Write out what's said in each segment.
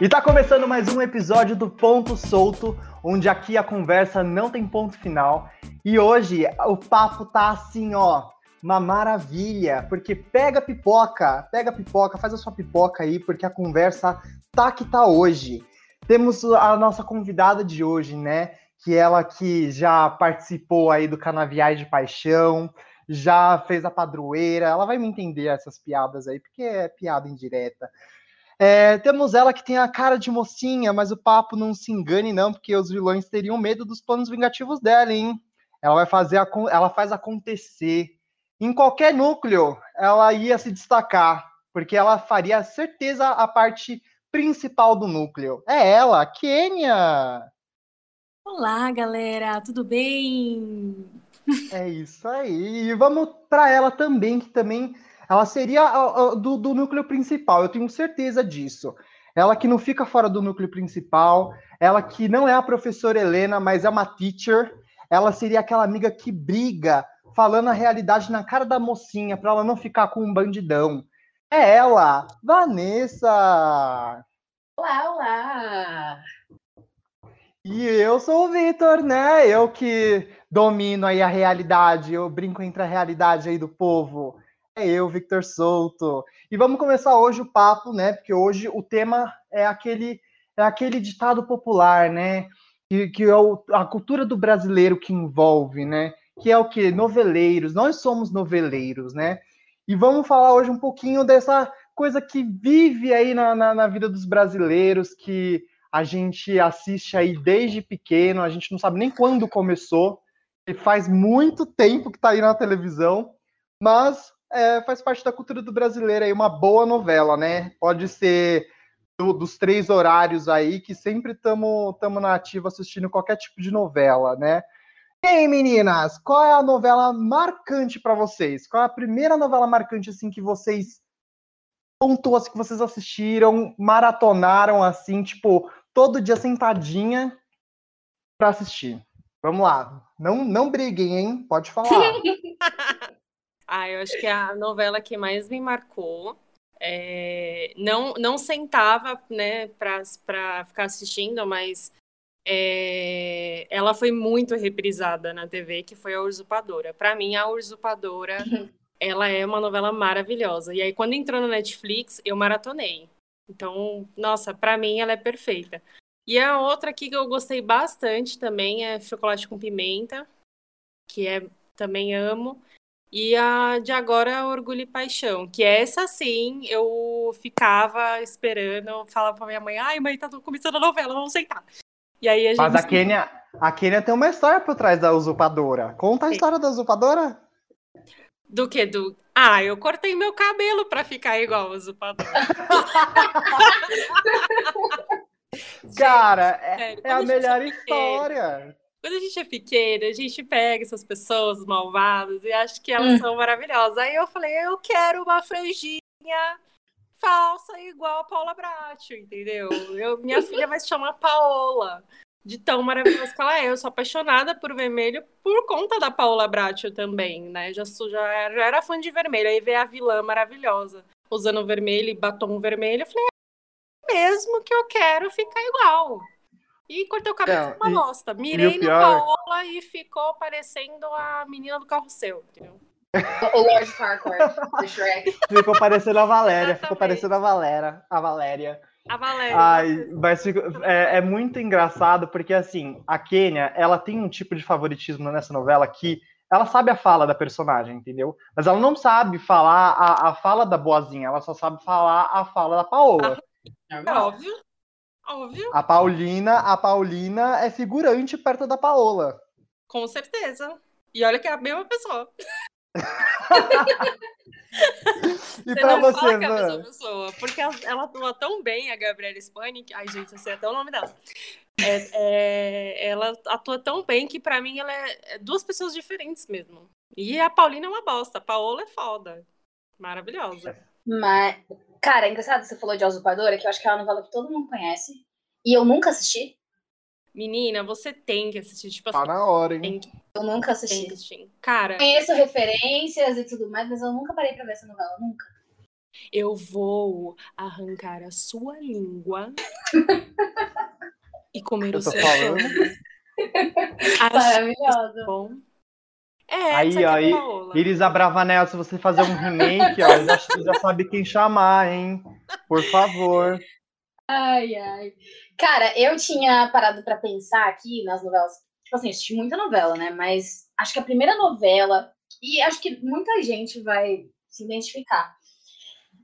E tá começando mais um episódio do Ponto Solto, onde aqui a conversa não tem ponto final. E hoje o papo tá assim, ó, uma maravilha, porque pega pipoca, pega pipoca, faz a sua pipoca aí, porque a conversa tá que tá hoje. Temos a nossa convidada de hoje, né? Que ela que já participou aí do Canaviais de Paixão, já fez a padroeira, ela vai me entender essas piadas aí, porque é piada indireta. É, temos ela que tem a cara de mocinha, mas o papo não se engane, não, porque os vilões teriam medo dos planos vingativos dela, hein? Ela vai fazer, a, ela faz acontecer. Em qualquer núcleo, ela ia se destacar, porque ela faria certeza a parte principal do núcleo. É ela, Kênia! Olá, galera, tudo bem? É isso aí. E vamos para ela também, que também ela seria do, do, núcleo principal, eu tenho certeza disso. Ela que não fica fora do núcleo principal, ela que não é a professora Helena, mas é uma teacher. Ela seria aquela amiga que briga, falando a realidade na cara da mocinha, para ela não ficar com um bandidão. É ela, Vanessa! Olá, olá! E eu sou o Vitor, né? Eu que domino aí a realidade, eu brinco entre a realidade aí do povo. É eu, Victor Souto. E vamos começar hoje o papo, né? Porque hoje o tema é aquele é aquele ditado popular, né? Que, que é o, a cultura do brasileiro que envolve, né? Que é o que? Noveleiros. Nós somos noveleiros, né? E vamos falar hoje um pouquinho dessa coisa que vive aí na, na, na vida dos brasileiros, que a gente assiste aí desde pequeno, a gente não sabe nem quando começou, e faz muito tempo que está aí na televisão, mas é, faz parte da cultura do brasileiro aí, uma boa novela, né? Pode ser do, dos três horários aí, que sempre estamos na ativa assistindo qualquer tipo de novela, né? E aí, meninas, qual é a novela marcante para vocês? Qual é a primeira novela marcante assim que vocês pontuam, assim, que vocês assistiram, maratonaram assim, tipo, todo dia sentadinha para assistir? Vamos lá. Não, não briguem, hein? Pode falar. ah, eu acho que a novela que mais me marcou. É... não, não sentava, né, para ficar assistindo, mas é... ela foi muito reprisada na TV, que foi a Usurpadora. Para mim, a Usurpadora, ela é uma novela maravilhosa. E aí, quando entrou na Netflix, eu maratonei. Então, nossa, para mim ela é perfeita. E a outra aqui que eu gostei bastante também é Chocolate com Pimenta, que é também amo. E a de agora é Orgulho e Paixão, que essa sim eu ficava esperando, falava pra minha mãe, ai mãe, tá começando a novela, vamos sentar. E aí a gente... Mas a Kênia, a Kênia tem uma história por trás da usurpadora. Conta a história da usurpadora. Do que? Do... Ah, eu cortei meu cabelo pra ficar igual a usurpadora. Cara, é, é a melhor história. Quando a gente é pequena, a gente pega essas pessoas malvadas e acha que elas hum. são maravilhosas. Aí eu falei, eu quero uma franjinha falsa igual a Paula Bracho, entendeu? Eu, minha filha vai se chamar Paola, de tão maravilhosa que ela é. Eu sou apaixonada por vermelho por conta da Paola Bracho também, né? Já, sou, já, era, já era fã de vermelho. Aí ver a vilã maravilhosa usando vermelho e batom vermelho. Eu falei, é mesmo que eu quero ficar igual. E cortei o cabelo é, uma bosta. Mirei no Paola e ficou parecendo a menina do carrossel, entendeu? o Lord Farquaad, do Shrek. Ficou parecendo a Valéria, Exatamente. ficou parecendo a Valéria. A Valéria. A Valéria. Ai, mas é, é, muito engraçado porque, assim, a Kênia, ela tem um tipo de favoritismo nessa novela que ela sabe a fala da personagem, entendeu? Mas ela não sabe falar a, a fala da boazinha, ela só sabe falar a fala da Paola. Ah, é óbvio. Óbvio. A Paulina, a Paulina é figurante perto da Paola. Com certeza. E olha que é a mesma pessoa. e você pra não você, fala que é a mesma pessoa, porque ela, ela atua tão bem, a Gabriela Spani, ai gente, você é até o nome dela. É, é, ela atua tão bem que para mim ela é, é duas pessoas diferentes mesmo. E a Paulina é uma bosta, a Paola é foda. Maravilhosa. Mas, cara, é engraçado você falou de A Usurpadora, que eu acho que é uma novela que todo mundo conhece. E eu nunca assisti. Menina, você tem que assistir. Tipo, tá assim, na hora, hein? Que... Eu nunca assisti. Assistir. Cara. Conheço referências e tudo mais, mas eu nunca parei pra ver essa novela. Nunca. Eu vou arrancar a sua língua e comer Eu o seu falando. pão. Acho Maravilhoso. bom. É, Aí, é aí. Iris Abravanel, se você fazer um remake, ó, já, já sabe quem chamar, hein? Por favor. Ai, ai. Cara, eu tinha parado pra pensar aqui nas novelas. Tipo assim, assisti muita novela, né? Mas acho que a primeira novela, e acho que muita gente vai se identificar.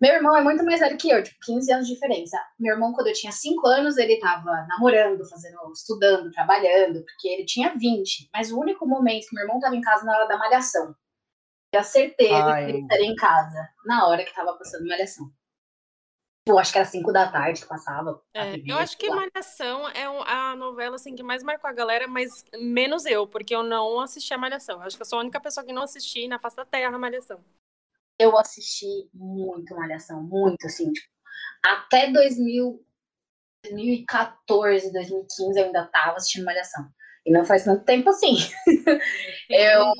Meu irmão é muito mais velho que eu, tipo, 15 anos de diferença. Meu irmão, quando eu tinha 5 anos, ele tava namorando, fazendo, estudando, trabalhando, porque ele tinha 20. Mas o único momento que meu irmão tava em casa na hora da malhação. Tinha certeza Ai. que ele estaria em casa na hora que tava passando malhação. Pô, acho que era 5 da tarde que passava. a É, TV, eu acho que lá. Malhação é a novela assim, que mais marcou a galera, mas menos eu, porque eu não assisti a Malhação. Eu acho que eu sou a única pessoa que não assisti na face da terra a Malhação. Eu assisti muito Malhação, muito, assim, tipo, até 2000, 2014, 2015 eu ainda tava assistindo Malhação. E não faz tanto tempo assim. Eu,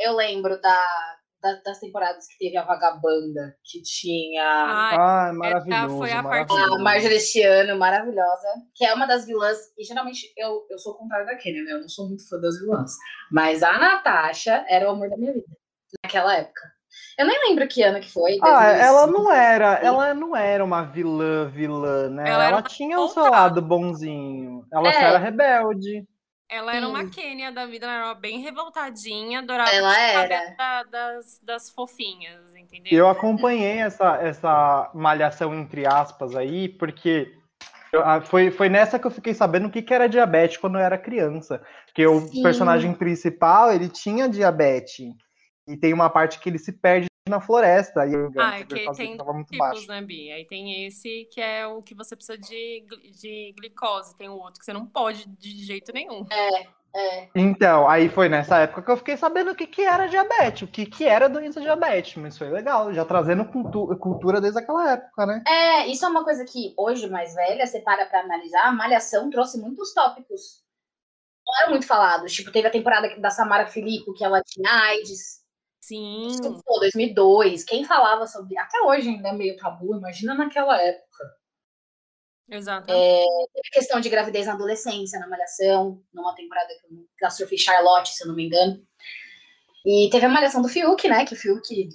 eu lembro da, da- das temporadas que teve a Vagabanda, que tinha Ai, Ai, maravilhoso. foi a parte- maravilhoso. a Marjorie maravilhosa, que é uma das vilãs, e geralmente eu, eu sou o contrário da Kenia, né? Eu não sou muito fã das vilãs. Mas a Natasha era o amor da minha vida, naquela época. Eu nem lembro que ano que foi. Ah, 2005. ela não era, ela não era uma vilã, vilã, né? Ela Ela, tinha o seu lado bonzinho. Ela só É. era rebelde. Ela era uma. Kênia da vida, ela era bem revoltadinha, adorava Ela era. da- das, das fofinhas, entendeu? Eu acompanhei essa, essa malhação entre aspas aí, porque eu- foi, foi nessa que eu fiquei sabendo o que, que era diabetes quando eu era criança. Porque o Sim. personagem principal, ele tinha diabetes. E tem uma parte que ele se perde na floresta. E eu Ah, é que tem tava muito tipos, baixo. né, Bi? Aí tem esse que é o que você precisa de, de glicose, tem o outro que você não pode de jeito nenhum. É, Então, aí foi nessa época que eu fiquei sabendo o que, que era diabetes, o que, que era doença diabetes. Mas foi legal, já trazendo cultu- cultura desde aquela época, né? É, isso é uma coisa que hoje, mais velha, você para pra analisar, a Malhação trouxe muitos tópicos. Não eram muito falados. Tipo, teve a temporada da Samara Filippo, que ela tinha AIDS. Sim. Isso, pô, 2002. Quem falava sobre... Até hoje ainda é meio tabu, imagina naquela época. Exato. Teve questão de gravidez na adolescência, na Malhação, numa temporada que eu- que a Sophie Charlotte, se eu não me engano. E teve a Malhação do Fiuk, né? Que o Fiuk,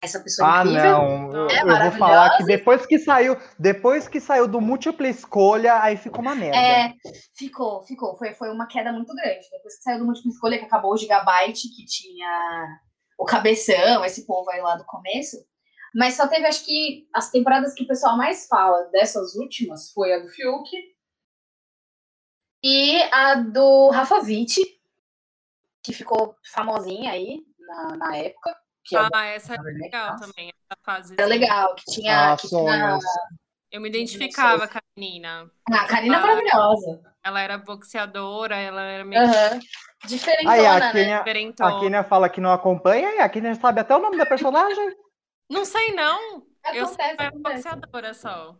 essa pessoa Ah, incrível. não. Eu, É eu vou falar que depois que saiu, depois que saiu do múltipla escolha, aí ficou uma merda. É, ficou, ficou. Foi, foi uma queda muito grande. Depois que saiu do múltipla escolha, que acabou o Gigabyte, que tinha o Cabeção, esse povo aí lá do começo. Mas só teve, acho que, as temporadas que o pessoal mais fala dessas últimas foi a do Fiuk e a do Rafa Witt, que ficou famosinha aí na, na época. Que é Ah, essa é Era legal legal. também, essa fase. era legal, que tinha, Ah, que tinha. Eu me identificava com a menina. a Karina Ah, maravilhosa. Ela era boxeadora, ela era meio Aham. Diferentona, Aí a né? Kenia, diferentona. a Kenia fala que não acompanha, e a Kenia sabe até o nome da personagem. Não sei, não. Eu sou Acontece, acontece. boxeadora só.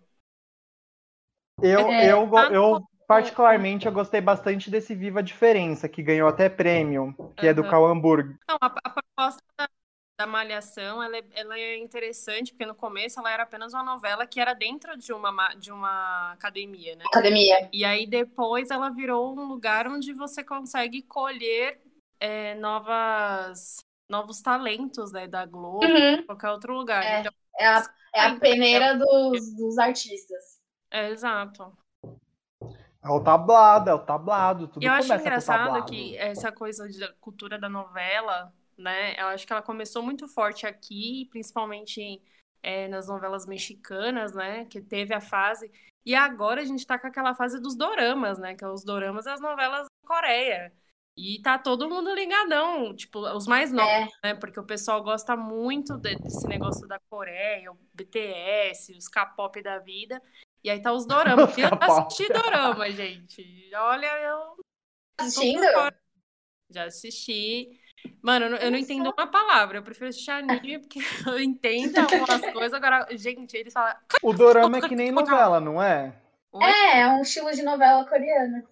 Eu, É, eu, tá eu particularmente, eu gostei bastante desse Viva a Diferença, que ganhou até prêmio, que é do Aham. Cauamburg. Não, a, a proposta da, Malhação, ela é, ela é interessante, porque no começo ela era apenas uma novela que era dentro de uma, ma- de uma academia, né? Academia. E aí depois ela virou um lugar onde você consegue colher é, novas, novos talentos né, da Globo, Uhum. qualquer outro lugar. É. Então, É a, é a peneira dos, dos artistas. é exato. É o tablado, é o tablado, tudo E eu acho engraçado que essa coisa da cultura da novela, né? Eu acho que ela começou muito forte aqui, principalmente é, nas novelas mexicanas, né? Que teve a fase. E agora a gente tá com aquela fase dos doramas, né? Que é os doramas e as novelas da Coreia. E tá todo mundo ligadão, tipo, os mais novos, É, né? Porque o pessoal gosta muito de- desse negócio da Coreia, o BTS, os K-pop da vida. E aí tá os doramas. Eu assisti dorama, gente. Olha, eu assistindo? Já assisti. Mano, eu não, eu não entendo uma palavra. Eu prefiro assistir anime porque eu entendo algumas coisas. Agora, gente, eles falam. O dorama é que nem novela, não é? É, é um estilo de novela coreana.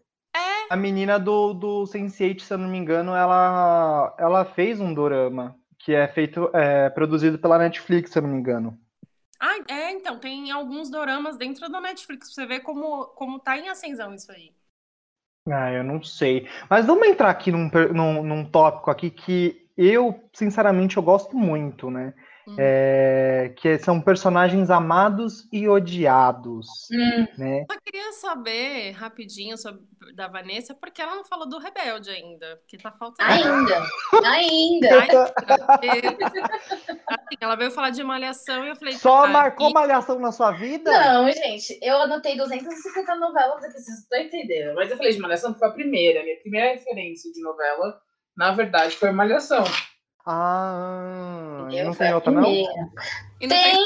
A menina do, do Sense8, se eu não me engano, ela, ela fez um dorama, que é feito, é, produzido pela Netflix, se eu não me engano. Ah, é, então, tem alguns doramas dentro da Netflix, pra você ver como, como tá em ascensão isso aí. Ah, eu não sei. Mas vamos entrar aqui num, num, num tópico aqui que eu, sinceramente, eu gosto muito, né? Hum. É, que são personagens amados e odiados. Hum. Né? Eu queria saber rapidinho sobre da Vanessa, porque ela não falou do Rebelde ainda, porque tá faltando. Ainda! ainda! assim, ela veio falar de malhação e eu falei. Só ah, marcou e... malhação na sua vida? Não, gente, eu anotei 250 novelas aqui, vocês estão entendendo. Mas eu falei de malhação foi a primeira. Minha primeira referência de novela, na verdade, foi malhação. Ah, não tem outra, não? Tem.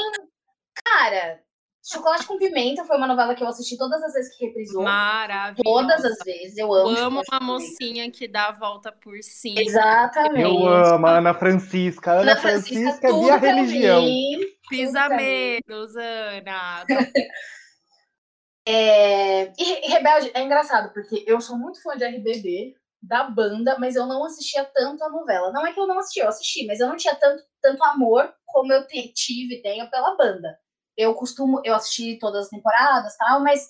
Cara, Chocolate com Pimenta foi uma novela que eu assisti todas as vezes que reprisou. Maravilhosa. Todas as vezes. Eu amo. Eu amo uma mocinha que dá a volta por cima. Exatamente. Eu amo a Ana Francisca. Ana, Ana Francisca, Francisca é minha religião. Pisa menos, Ana. é... E Rebelde é engraçado, porque eu sou muito fã de RBD, da banda, mas eu não assistia tanto a novela. Não é que eu não assisti, eu assisti, mas eu não tinha tanto, tanto amor como eu tive e tenho pela banda. Eu costumo, eu assisti todas as temporadas tal, mas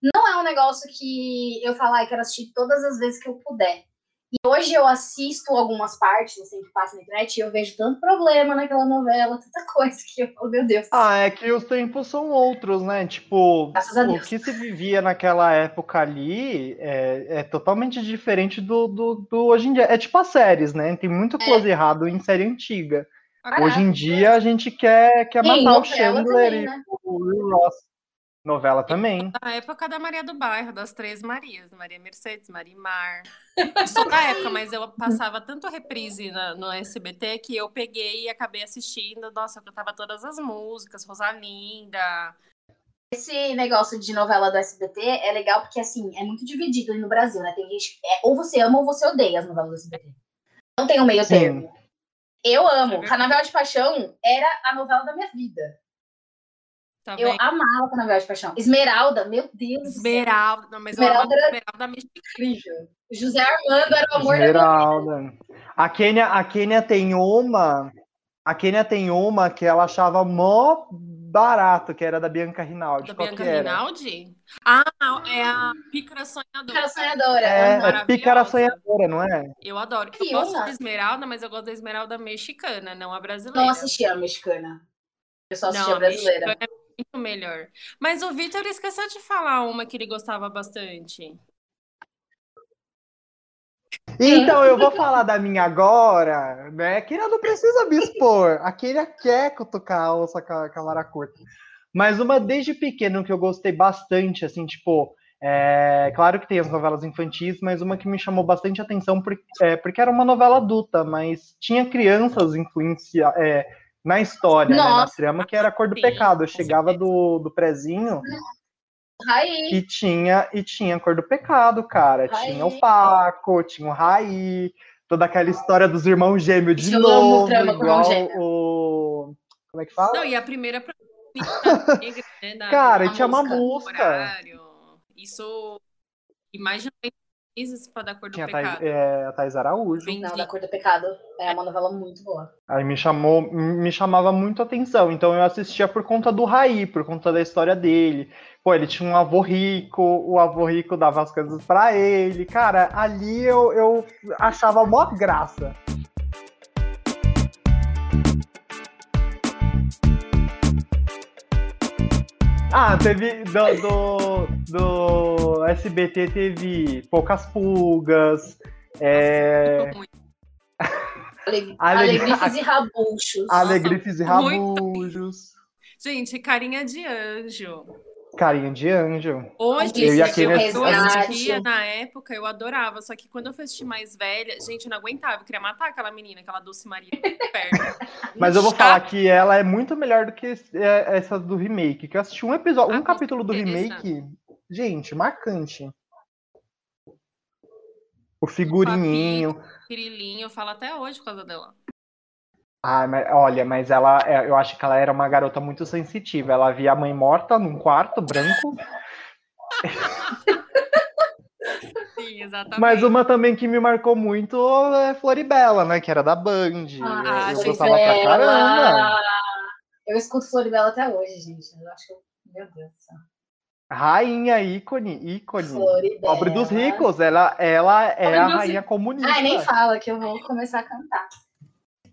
não é um negócio que eu falar, e quero assistir todas as vezes que eu puder. E hoje eu assisto algumas partes, assim, que passa na internet, e eu vejo tanto problema naquela novela, tanta coisa que eu falo, meu Deus. Ah, é que os tempos são outros, né? Tipo, o que se vivia naquela época ali é, é totalmente diferente do, do, do, hoje em dia. É tipo as séries, né? Tem muito close é. errado em série antiga. Caraca. Hoje em dia a gente quer, quer matar o Chandler também, né? e o Ross. Novela também. Na época da Maria do Bairro, das três Marias, Maria Mercedes, Marimar. Eu sou da época, mas eu passava tanto reprise na, no SBT que eu peguei e acabei assistindo. Nossa, eu cantava todas as músicas, Rosalinda. Esse negócio de novela do SBT é legal porque, assim, é muito dividido no Brasil, né? Tem gente é, ou você ama ou você odeia as novelas do SBT. Não tem um meio termo. Eu amo. É Carnaval de Paixão era a novela da minha vida. Tá eu bem. amava Carnaval de Paixão. Esmeralda, meu Deus. Esmeralda, não, mas Esmeralda, era... Esmeralda incrível. José Armando era o amor Esmeralda. da minha vida. A Kênia, a Kênia tem uma. A Kênia tem uma que ela achava mó barato, que era da Bianca Rinaldi. Da Bianca Rinaldi? Ah, é a Pícara Sonhadora. Pícara Sonhadora. É, é Pícara Sonhadora, não é? Eu adoro. Eu gosto da Esmeralda, mas eu gosto da Esmeralda mexicana, não a brasileira. Não assisti a mexicana. Eu só assisti não, a brasileira. A muito melhor. Mas o Vitor esqueceu de falar uma que ele gostava bastante. Então, eu vou falar da minha agora, né? Que não precisa me expor. Aquele quer cutucar a onça com a, a curta. Mas uma desde pequeno que eu gostei bastante, assim, tipo, é, claro que tem as novelas infantis, mas uma que me chamou bastante atenção porque, é, porque era uma novela adulta, mas tinha crianças influencia, é, na história, né, na trama, que era a cor do pecado. Eu chegava do, do prezinho Raí. e tinha e tinha a cor do pecado, cara. Raí. Tinha o Paco, tinha o Raí, toda aquela história dos irmãos gêmeos de Eu novo, igual o como é que fala? Não, e a primeira negra, né, cara, tinha uma música. Isso e mais de Isis para da cor do Tinha pecado. A Thais, é, a Thais Araújo. Não, da cor do pecado. É uma novela muito boa. Aí me chamou, me chamava muito atenção. Então eu assistia por conta do Raí, por conta da história dele. Pô, ele tinha um avô rico, o avô rico dava as coisas para ele. Cara, ali eu, eu achava mó graça. Ah, teve do, do, do SBT teve poucas pulgas. É... Alegrifes e rabuchos. Alegrifes e rabujos. Gente, carinha de anjo. Carinha de anjo. Hoje, eu, e eu assistia na época, eu adorava. Só que quando eu fui assistir mais velha, gente, eu não aguentava. Eu queria matar aquela menina, aquela Dulce Maria. Mas eu vou falar que ela é muito melhor do que é, essa do remake. Que eu assisti um episódio, um ah, capítulo do remake. Gente, marcante. O figurininho. O Pirilinho, eu falo até hoje por causa dela. Ah, mas, olha, mas ela, é, eu acho que ela era uma garota muito sensitiva. Ela via a mãe morta num quarto branco. Sim, exatamente. Mas uma também que me marcou muito é Floribela, né? Que era da Band. Ah, eu gostava pra caramba. Eu escuto Floribela até hoje, gente. Eu acho que. eu- Meu Deus do céu. Rainha, ícone, ícone. Floribela. Pobre dos ricos, ela, ela é Pobre a rainha comunista. Ai, nem fala que eu vou começar a cantar.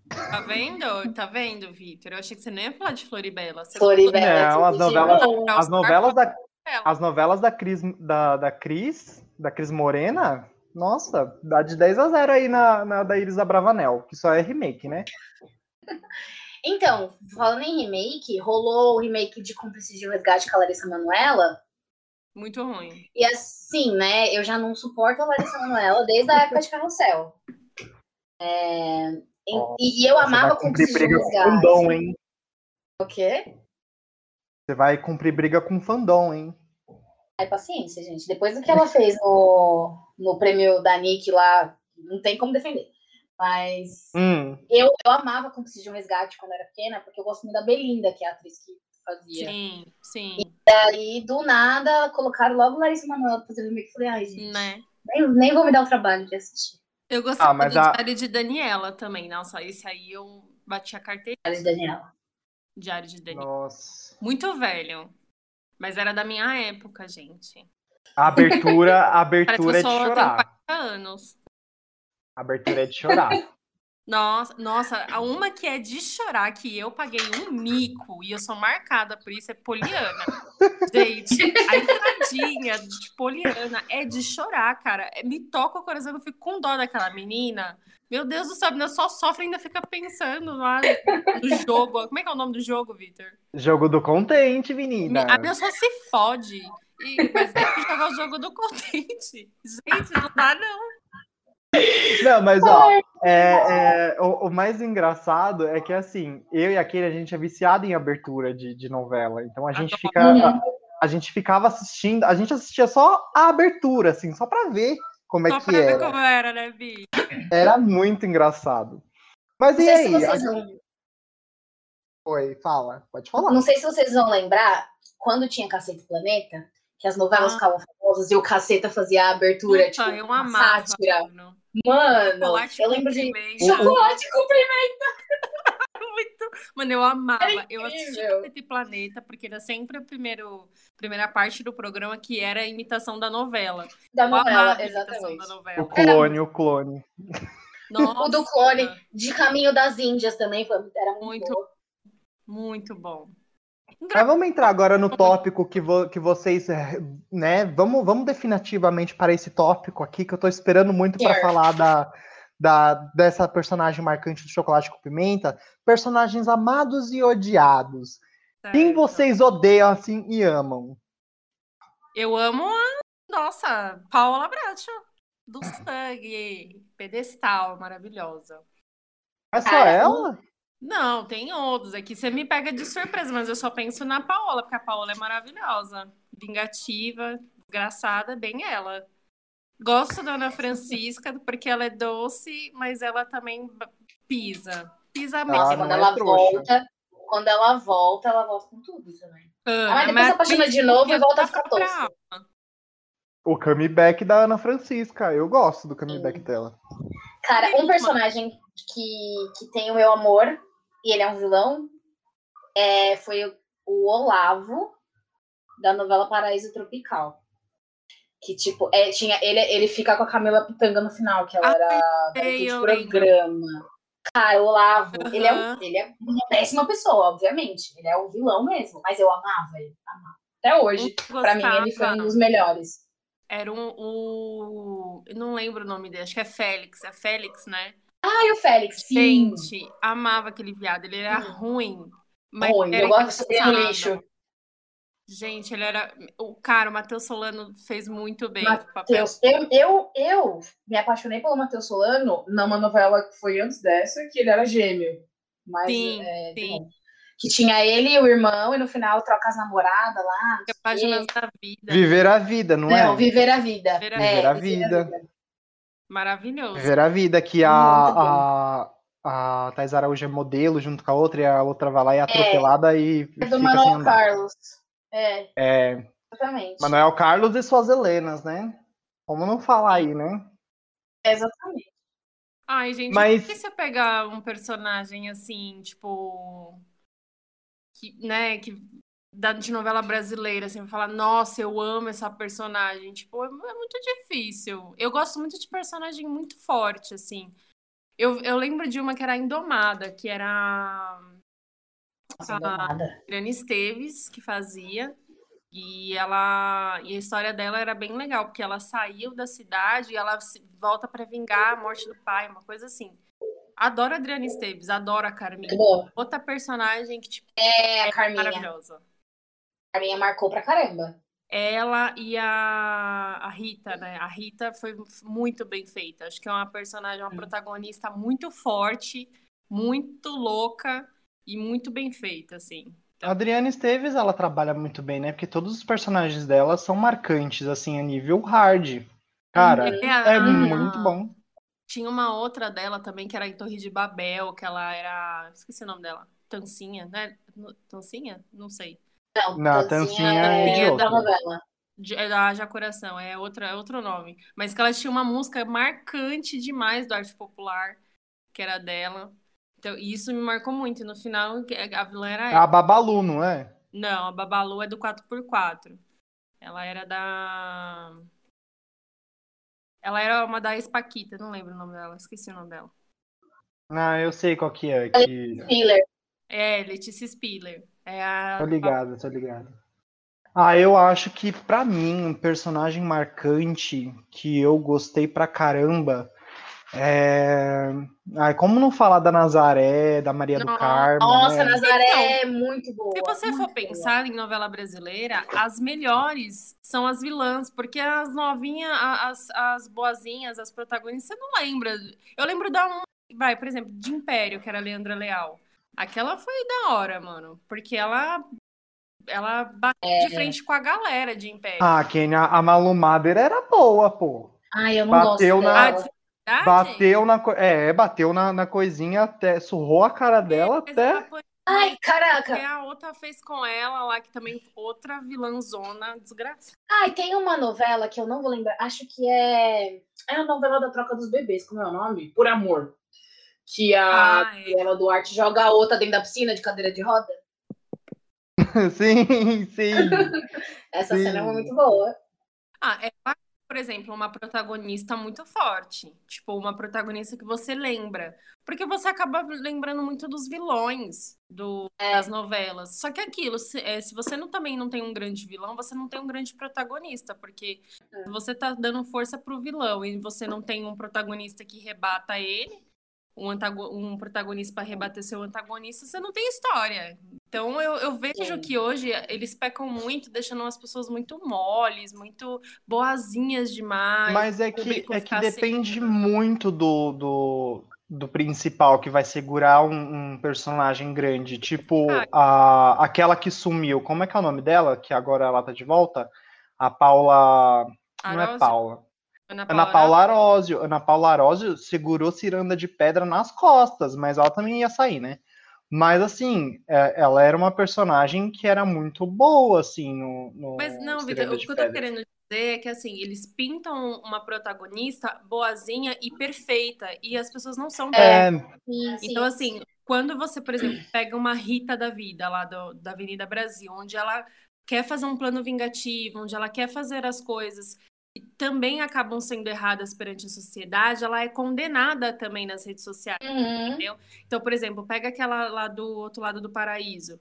Tá vendo? Tá vendo, Vitor? Eu achei que você nem ia falar de Floribela. Você Floribela. Não, as novelas-. As novelas da, as novelas da Cris, da, da Cris, da Cris Morena, nossa, dá de 10 a 0 aí na, na da Iris Abravanel, que só é remake, né? Então, falando em remake, rolou o remake de Cúmplice de Resgate com a Larissa Manoela. Muito ruim. E assim, né, eu já não suporto a Larissa Manoela desde a época de Carrossel. É, e- e, eu Você amava vai cumprir briga com Resgate. fandom, hein? O quê? Você vai cumprir briga com fandom, hein? Ai, paciência, gente. Depois do que ela fez no, no prêmio da Nick lá, não tem como defender. Mas Hum, eu, eu amava Cúmplice de um Resgate quando eu era pequena, porque eu gosto muito da Belinda, que é a atriz que fazia. Sim, sim. Aí, do nada, colocaram logo Larissa Manoela pra fazer o remake. Falei, ai, gente, Né? nem, nem vou me dar o trabalho de assistir. Eu gostava Ah, mas do a- Diário de Daniela também. Nossa, esse aí eu bati a carteira. A de Daniela. Diário de Daniela. nossa. Muito velho. Mas era da minha época, gente. A abertura, a abertura eu é de chorar. 40 anos. A abertura é de chorar. Nossa, nossa, a uma que é de chorar, que eu paguei um mico e eu sou marcada por isso, é Poliana. Gente, a entradinha de Poliana é de chorar, cara. É- Me toca o coração, eu fico com dó daquela menina. Meu Deus do céu, a menina só sofre e ainda fica pensando lá no jogo. Como é que é o nome do jogo, Vitor? Jogo do contente, Me- menina. A menina só se fode. E, mas tem que jogar o jogo do contente. Gente, não dá, não. Não, mas ó, é, é, o, o mais engraçado é que assim, eu e aquele a gente é viciado em abertura de, de novela. Então a gente fica. A, a gente ficava assistindo, a gente assistia só a abertura, assim, só pra ver como é Só que pra ver era. como era, né, Vi? Era muito engraçado. Mas e aí? vocês Oi, fala, pode falar. Não sei se vocês vão lembrar, quando tinha Caceta Planeta, que as novelas Ah. ficavam famosas e o Caceta fazia a abertura, Puta, tipo, eu uma amava. sátira. mano. Mano, Chocolate eu com lembro de... pimenta. Chocolate com pimenta. Muito. Mano, eu amava. Era eu assistia incrível. Planeta porque era sempre a primeiro, primeira parte do programa que era a imitação da novela. Da Eu novela, amava a imitação exatamente. da O novela. clone, o clone. Nossa, O do clone de Caminho das Índias também foi, era muito, Muito. bom. Muito bom. Mas vamos entrar agora no tópico que, vo- que vocês, eh, né? Vamos, vamos definitivamente para esse tópico aqui, que eu tô esperando muito para falar da, da, dessa personagem marcante do Chocolate com Pimenta. Personagens amados e odiados. Quem Certo. vocês odeiam assim e amam? Eu amo a nossa Paula Bracho. Do sangue. Pedestal, maravilhosa. É só Cara, ela? Não, tem outros aqui. Você me pega de surpresa, mas eu só penso na Paola, porque a Paola é maravilhosa. Vingativa, desgraçada, bem ela. Gosto da Ana Francisca, porque ela é doce, mas ela também pisa. Pisa Ah, mesmo. não quando é ela trouxa. volta, quando ela volta, ela volta com tudo também. Ana, Ah, mas depois se apaixona de novo e volta a ficar pra- tosca. O comeback da Ana Francisca. Eu gosto do comeback dela. Cara, um Sim, personagem que, que tem o meu amor, e ele é um vilão, é, foi o, o Olavo, da novela Paraíso Tropical. Que, tipo, é, tinha, ele, ele fica com a Camila Pitanga no final, que ela Ah, era sei, de lembro. programa. Cara, o Olavo, ele, é um, ele é uma péssima pessoa, obviamente. Ele é o vilão mesmo, mas eu amava ele. Amava. Até hoje, pra mim, ele foi um dos melhores. Era um, o. Eu não lembro o nome dele, acho que é Félix. É Félix, né? Ah, e o Félix, sim. Gente, amava aquele viado. Ele era Sim. ruim. Mas Ruim, era eu gosto engraçado. lixo. Gente, ele era. O cara, o Matheus Solano fez muito bem o papel. Matheus, eu, eu, eu me apaixonei pelo Matheus Solano numa novela que foi antes dessa, que ele era gêmeo. Mas, Sim, é, sim. bom. Que tinha ele e o irmão, e no final troca as namoradas lá. não Páginas quê. da vida. Viver a vida, não, Não, é? viver a vida. Viver a É, Viver a viver vida. Maravilhoso. Viver a vida, que a, a, a Thais Araújo é modelo junto com a outra, e a outra vai lá e é atropelada e É fica do Manuel. Carlos. É, É, exatamente. Manuel Carlos e suas Helenas, né? Como não falar aí, né? É, exatamente. Ai, gente, Mas- se eu pegar um personagem assim, tipo. que, né, que da, de novela brasileira, assim, falar, nossa, eu amo essa personagem. Tipo, é, é muito difícil. Eu gosto muito de personagem muito forte, assim. Eu, eu lembro de uma que era Indomada, que era Nossa, a. Adriana Esteves que fazia. E ela e a história dela era bem legal, porque ela saiu da cidade e ela se- volta para vingar a morte do pai, uma coisa assim. Adoro a Adriana Esteves, adoro a Carminha. Boa. Outra personagem que tipo, É, a Carminha. maravilhosa. A Carminha marcou pra caramba. Ela e a, a Rita, né? A Rita foi muito bem feita. Acho que é uma personagem, uma protagonista muito forte, muito louca e muito bem feita, assim. A Adriana Esteves, ela trabalha muito bem, né? Porque todos os personagens dela são marcantes, assim, a nível hard. Cara, Uhum. é a- muito bom. Tinha uma outra dela também, que era em Torre de Babel, que ela era. Esqueci o nome dela. Tancinha, né? Tancinha? Não sei. Não, Não, Tancinha Tancinha é de é outra. da novela. De- É da Já Coração, é, outra, é outro nome. Mas que ela tinha uma música marcante demais do arte popular, que era dela. Então, e isso me marcou muito. E no final, que a vilã era É ela. a Babalu, não é? Não, a Babalu é do 4x4. Ela era da. Ela era uma da Espaquita, não lembro o nome dela, esqueci o nome dela. Ah, eu sei qual que é. Que... Filler. É, Letícia Spiller. É a. Tô ligado, tô ligado. Ah, eu acho que pra mim, um personagem marcante que eu gostei pra caramba é. Ai, como não falar da Nazaré, da Maria do Carmo, Nossa, né? Nazaré é muito boa. Se você for boa. pensar em novela brasileira, as melhores são as vilãs, porque as novinhas, as, as boazinhas, as protagonistas, você não lembra. Eu lembro da uma, vai, por exemplo, de Império, que era a Leandra Leal. Aquela foi da hora, mano, porque ela ela bateu de frente com a galera de Império. Ah, quem a, a Malu Mader era boa, pô. Ai, eu não Bateu gosto na- Ah, dela. de verdade? Bateu na, é, bateu na, na coisinha até, surrou a cara dela até. Ai, que caraca. a outra fez com ela lá, que também outra vilãzona desgraçada. Ai, tem uma novela que eu não vou lembrar. Acho que é. É a novela da troca dos bebês. Como é o nome? Por Amor. Que a Ah, é. Duarte joga a outra dentro da piscina de cadeira de roda. sim, sim. Essa Sim. cena é muito boa. Ah, é, por exemplo, uma protagonista muito forte. Tipo, uma protagonista que você lembra. Porque você acaba lembrando muito dos vilões do, das novelas. Só que aquilo, se, é, se você não, também não tem um grande vilão, você não tem um grande protagonista. Porque se você tá dando força pro vilão e você não tem um protagonista que rebata ele, um, um protagonista para rebater seu antagonista, você não tem história. Então eu, eu vejo Sim. que hoje eles pecam muito, deixando as pessoas muito moles, muito boazinhas demais. Mas é que, é que depende muito do, do, do principal que vai segurar um, um personagem grande. Tipo, a, aquela que sumiu. Como é que é o nome dela? Que agora ela tá de volta? A Paula. Não é Paula. Ana Ana Paula Arósio. Ana Paula Arósio segurou Ciranda de Pedra nas costas, mas ela também ia sair, né? Mas assim, é- ela era uma personagem que era muito boa, assim, no, no Mas não, Vitor, o de que eu tô querendo dizer é que assim, eles pintam uma protagonista boazinha e perfeita, e as pessoas não são É, Sim, sim. Então, assim, quando você, por exemplo, pega uma Rita da vida lá do- da Avenida Brasil, onde ela quer fazer um plano vingativo, onde ela quer fazer as coisas também acabam sendo erradas perante a sociedade, ela é condenada também nas redes sociais. Uhum. Então, por exemplo, pega aquela lá do outro lado do paraíso.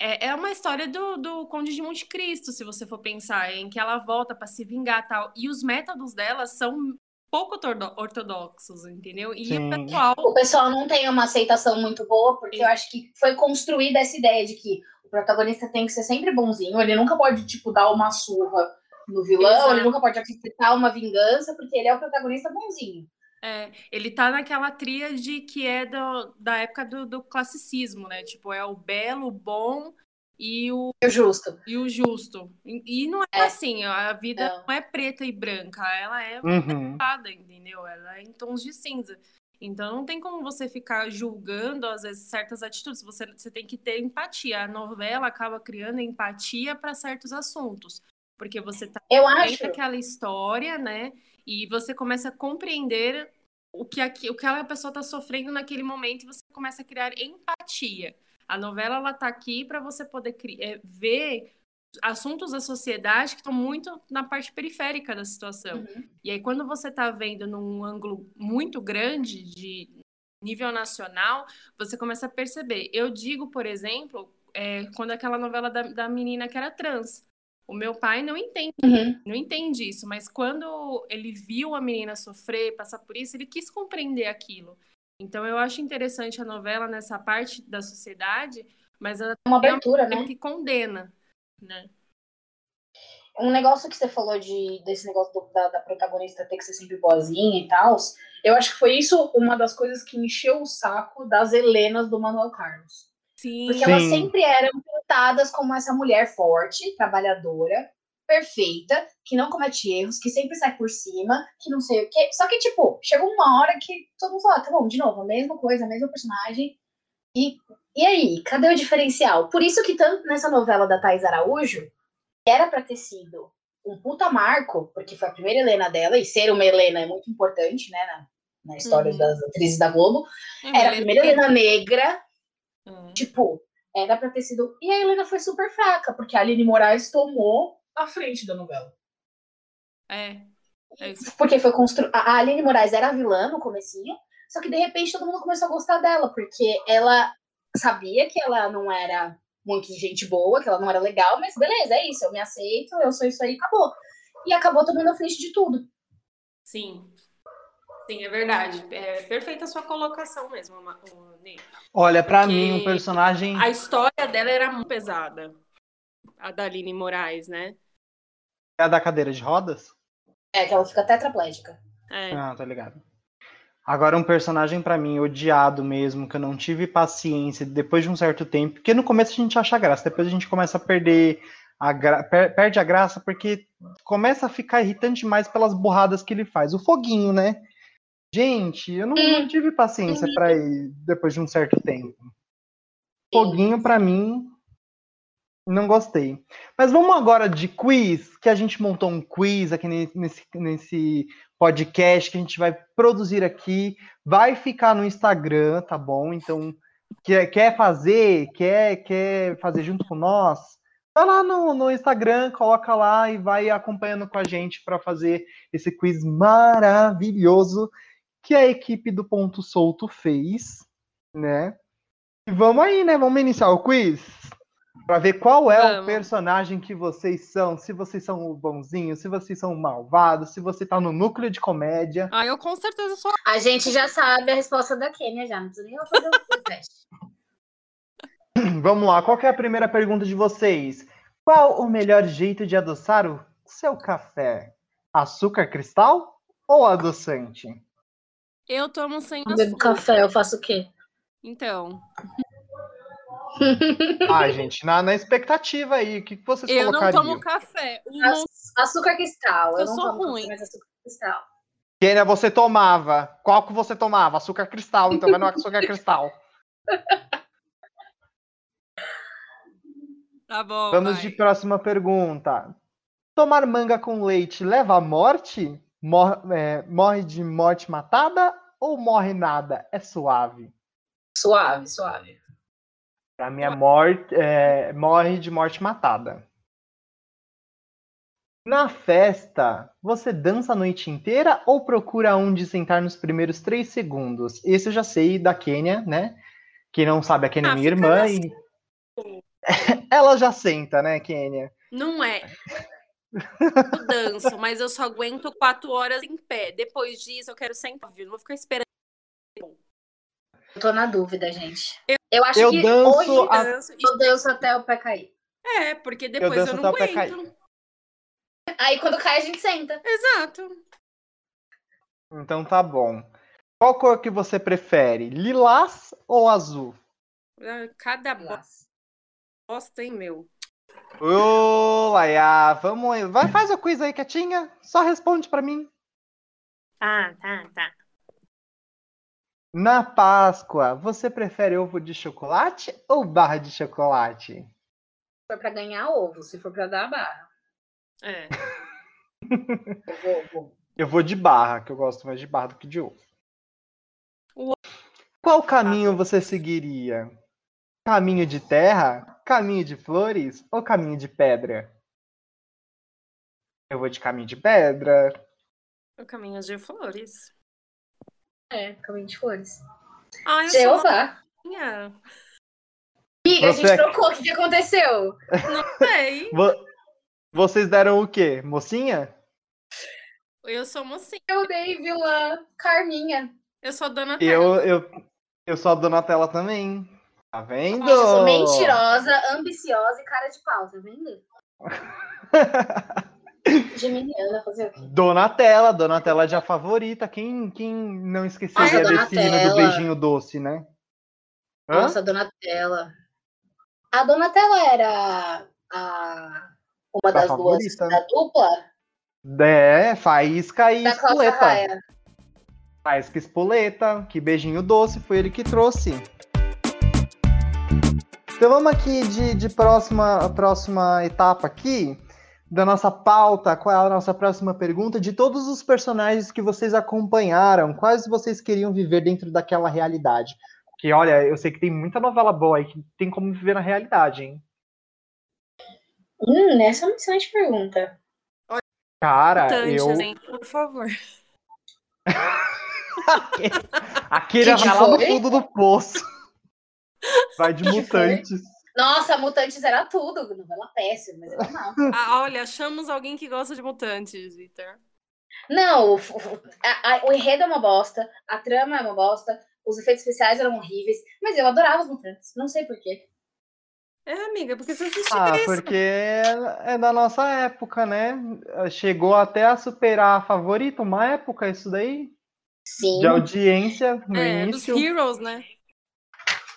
É, é uma história do, do Conde de Monte Cristo, se você for pensar, em que ela volta para se vingar tal. E os métodos dela são pouco ortodo- ortodoxos, entendeu? E Sim. o pessoal O pessoal não tem uma aceitação muito boa, porque eu acho que foi construída essa ideia de que o protagonista tem que ser sempre bonzinho, ele nunca pode, tipo, dar uma surra no vilão, Exato. ele nunca pode aceitar uma vingança, porque ele é o protagonista bonzinho. É, ele tá naquela tríade que é do- da época do, do classicismo, né? Tipo, é o belo, o bom e o, É justo. e o justo. E, e não é, É. assim, a vida Não. não. é preta e branca, ela é uhum. entendeu? Ela é em tons de cinza. Então não tem como você ficar julgando, às vezes, certas atitudes. Você, você tem que ter empatia. A novela acaba criando empatia para certos assuntos. Porque você tá Eu acho. daquela história, né? E você começa a compreender o que, aqui, o que aquela pessoa está sofrendo naquele momento e você começa a criar empatia. A novela ela tá aqui para você poder é, ver assuntos da sociedade que estão muito na parte periférica da situação. Uhum. E aí, quando você está vendo num ângulo muito grande, de nível nacional, você começa a perceber. Eu digo, por exemplo, é, quando aquela novela da, da menina que era trans. O meu pai não entende, uhum. não entende isso, mas quando ele viu a menina sofrer, passar por isso, ele quis compreender aquilo. Então eu acho interessante a novela nessa parte da sociedade, mas ela uma abertura, né? que condena né? Um negócio que você falou de, desse negócio do, da, da, protagonista ter que ser sempre boazinha e tal, eu acho que foi isso uma das coisas que encheu o saco das Helenas do Manuel Carlos. Sim. Porque elas sempre eram pintadas como essa mulher forte, trabalhadora, perfeita, que não comete erros, que sempre sai por cima, que não sei o quê. Só que, tipo, chegou uma hora que todo mundo falou, ah, tá bom, de novo, a mesma coisa, a mesma personagem. E e aí, cadê o diferencial? Por isso que tanto nessa novela da Thais Araújo, era para ter sido um puta marco, porque foi a primeira Helena dela, e ser uma Helena é muito importante, né, na, na história uhum. das atrizes da Globo. É, era a primeira Helena negra, uhum. tipo, era pra ter sido... E a Helena foi super fraca, porque a Aline Moraes tomou a frente da novela. É. é porque foi constru... A Aline Moraes era a vilã no comecinho, só que de repente todo mundo começou a gostar dela, porque ela sabia que ela não era muito gente boa, que ela não era legal, mas beleza, é isso, eu me aceito, eu sou isso aí, acabou. E acabou tomando a frente de tudo. Sim. Sim, é verdade. É perfeita a sua colocação mesmo, Ney. Olha, para mim, um personagem. A história dela era muito pesada. A da Aline Moraes, né? É a da cadeira de rodas? É, que ela fica tetraplégica. É. Ah, tá ligado. Agora, um personagem para mim odiado mesmo, que eu não tive paciência depois de um certo tempo, porque no começo a gente acha graça, depois a gente começa a perder a gra... perde a graça porque começa a ficar irritante demais pelas burradas que ele faz. O foguinho, né? Gente, eu não, não tive paciência para ir depois de um certo tempo. Foguinho para mim não gostei. Mas vamos agora de quiz, que a gente montou um quiz aqui nesse, nesse podcast que a gente vai produzir aqui. Vai ficar no Instagram, tá bom? Então, quer, quer fazer, quer, quer fazer junto com nós? Vai lá no, no Instagram, coloca lá e vai acompanhando com a gente para fazer esse quiz maravilhoso que a equipe do Ponto Solto fez, né? E vamos aí, né? Vamos iniciar o quiz? Para ver qual é Vamos. o personagem que vocês são, se vocês são o bonzinho, se vocês são o malvado, se você tá no núcleo de comédia. Ah, eu com certeza sou. A gente já sabe a resposta da Kênia já, não precisa nem fazer o teste. Vamos lá, qual é a primeira pergunta de vocês? Qual o melhor jeito de adoçar o seu café? Açúcar cristal ou adoçante? Eu tomo sem açúcar. Eu bebo café, eu faço o quê? Então. Ai, gente, na, na expectativa aí, o que, que vocês eu colocariam? Eu não tomo café. Açúcar cristal. Eu, eu não sou tomo ruim. Café, mas açúcar cristal. Kênia, você tomava. Qual que você tomava? Açúcar cristal, então vai no açúcar cristal. Tá bom. Vamos vai. de próxima pergunta. Tomar manga com leite leva à morte? Morre, é, morre de morte matada ou morre nada? É suave. Suave, suave. Pra mim, a morte, é, morre de morte matada. Na festa, você dança a noite inteira ou procura onde sentar nos primeiros três segundos? Esse eu já sei da Kênia, né? Quem não sabe, a Kênia é ah, minha irmã e... Ela já senta, né, Kênia? Não é. Eu danço, mas eu só aguento quatro horas em pé. Depois disso, eu quero sentar, viu? Não vou ficar esperando. Eu tô na dúvida, gente. Eu, eu acho eu que danço hoje a... eu danço até o pé cair. É, porque depois eu, eu não aguento. Aí quando cai a gente senta. Exato. Então tá bom. Qual cor que você prefere? Lilás ou azul? Ah, cada bosta, hein, meu? Ô, Laia, vamos aí. Vai, faz o quiz aí, quietinha. Só responde pra mim. Tá, tá, tá. Na Páscoa, você prefere ovo de chocolate ou barra de chocolate? Se for para ganhar ovo, se for para dar barra. É. eu, vou, eu, vou. eu vou de barra, que eu gosto mais de barra do que de ovo. Qual caminho você seguiria? Caminho de terra, caminho de flores ou caminho de pedra? Eu vou de caminho de pedra. O caminho de flores. É, caminho de flores. Ah, eu sou Jeová. novinha. Amiga, a Você- gente trocou. O que, aconteceu? Não sei. Vo- Vocês deram o quê? Mocinha? Eu sou mocinha. Eu dei vilã Carminha. Eu sou dona Eu, eu, eu sou a Donatella também. Tá vendo? Nossa, eu sou mentirosa, ambiciosa e cara de pau, tá vendo? Geminiana, fazer o quê? Donatella, Donatella já favorita. Quem, quem não esqueceria Nossa, desse hino do beijinho doce, né? Hã? Nossa, a Donatella. A Donatella era a... uma A das duas favorita. da dupla É, Faísca e da Espoleta. Faísca e Espoleta, que beijinho doce, foi ele que trouxe. Então vamos aqui de, de próxima, próxima etapa aqui, da nossa pauta, qual é a nossa próxima pergunta? De todos os personagens que vocês acompanharam, quais vocês queriam viver dentro daquela realidade? Porque, olha, eu sei que tem muita novela boa aí que tem como viver na realidade, hein? Hum, essa é uma excelente pergunta. Cara, eu... hein? Por favor. Aquele Que que vai lá no fundo do poço. Vai de mutantes. Nossa, Mutantes era tudo. Novela péssima, mas eu amava. Ah, olha, achamos alguém que gosta de mutantes, Vitor. Não, o, o- a- a- o enredo é uma bosta, a trama é uma bosta, os efeitos especiais eram horríveis, mas eu adorava os Mutantes. Não sei porquê. É, amiga, porque você assistiu Ah, isso. porque é da nossa época, né? Chegou até a superar a favorita, uma época isso daí, Sim. de audiência no É, dos início. Heroes, né?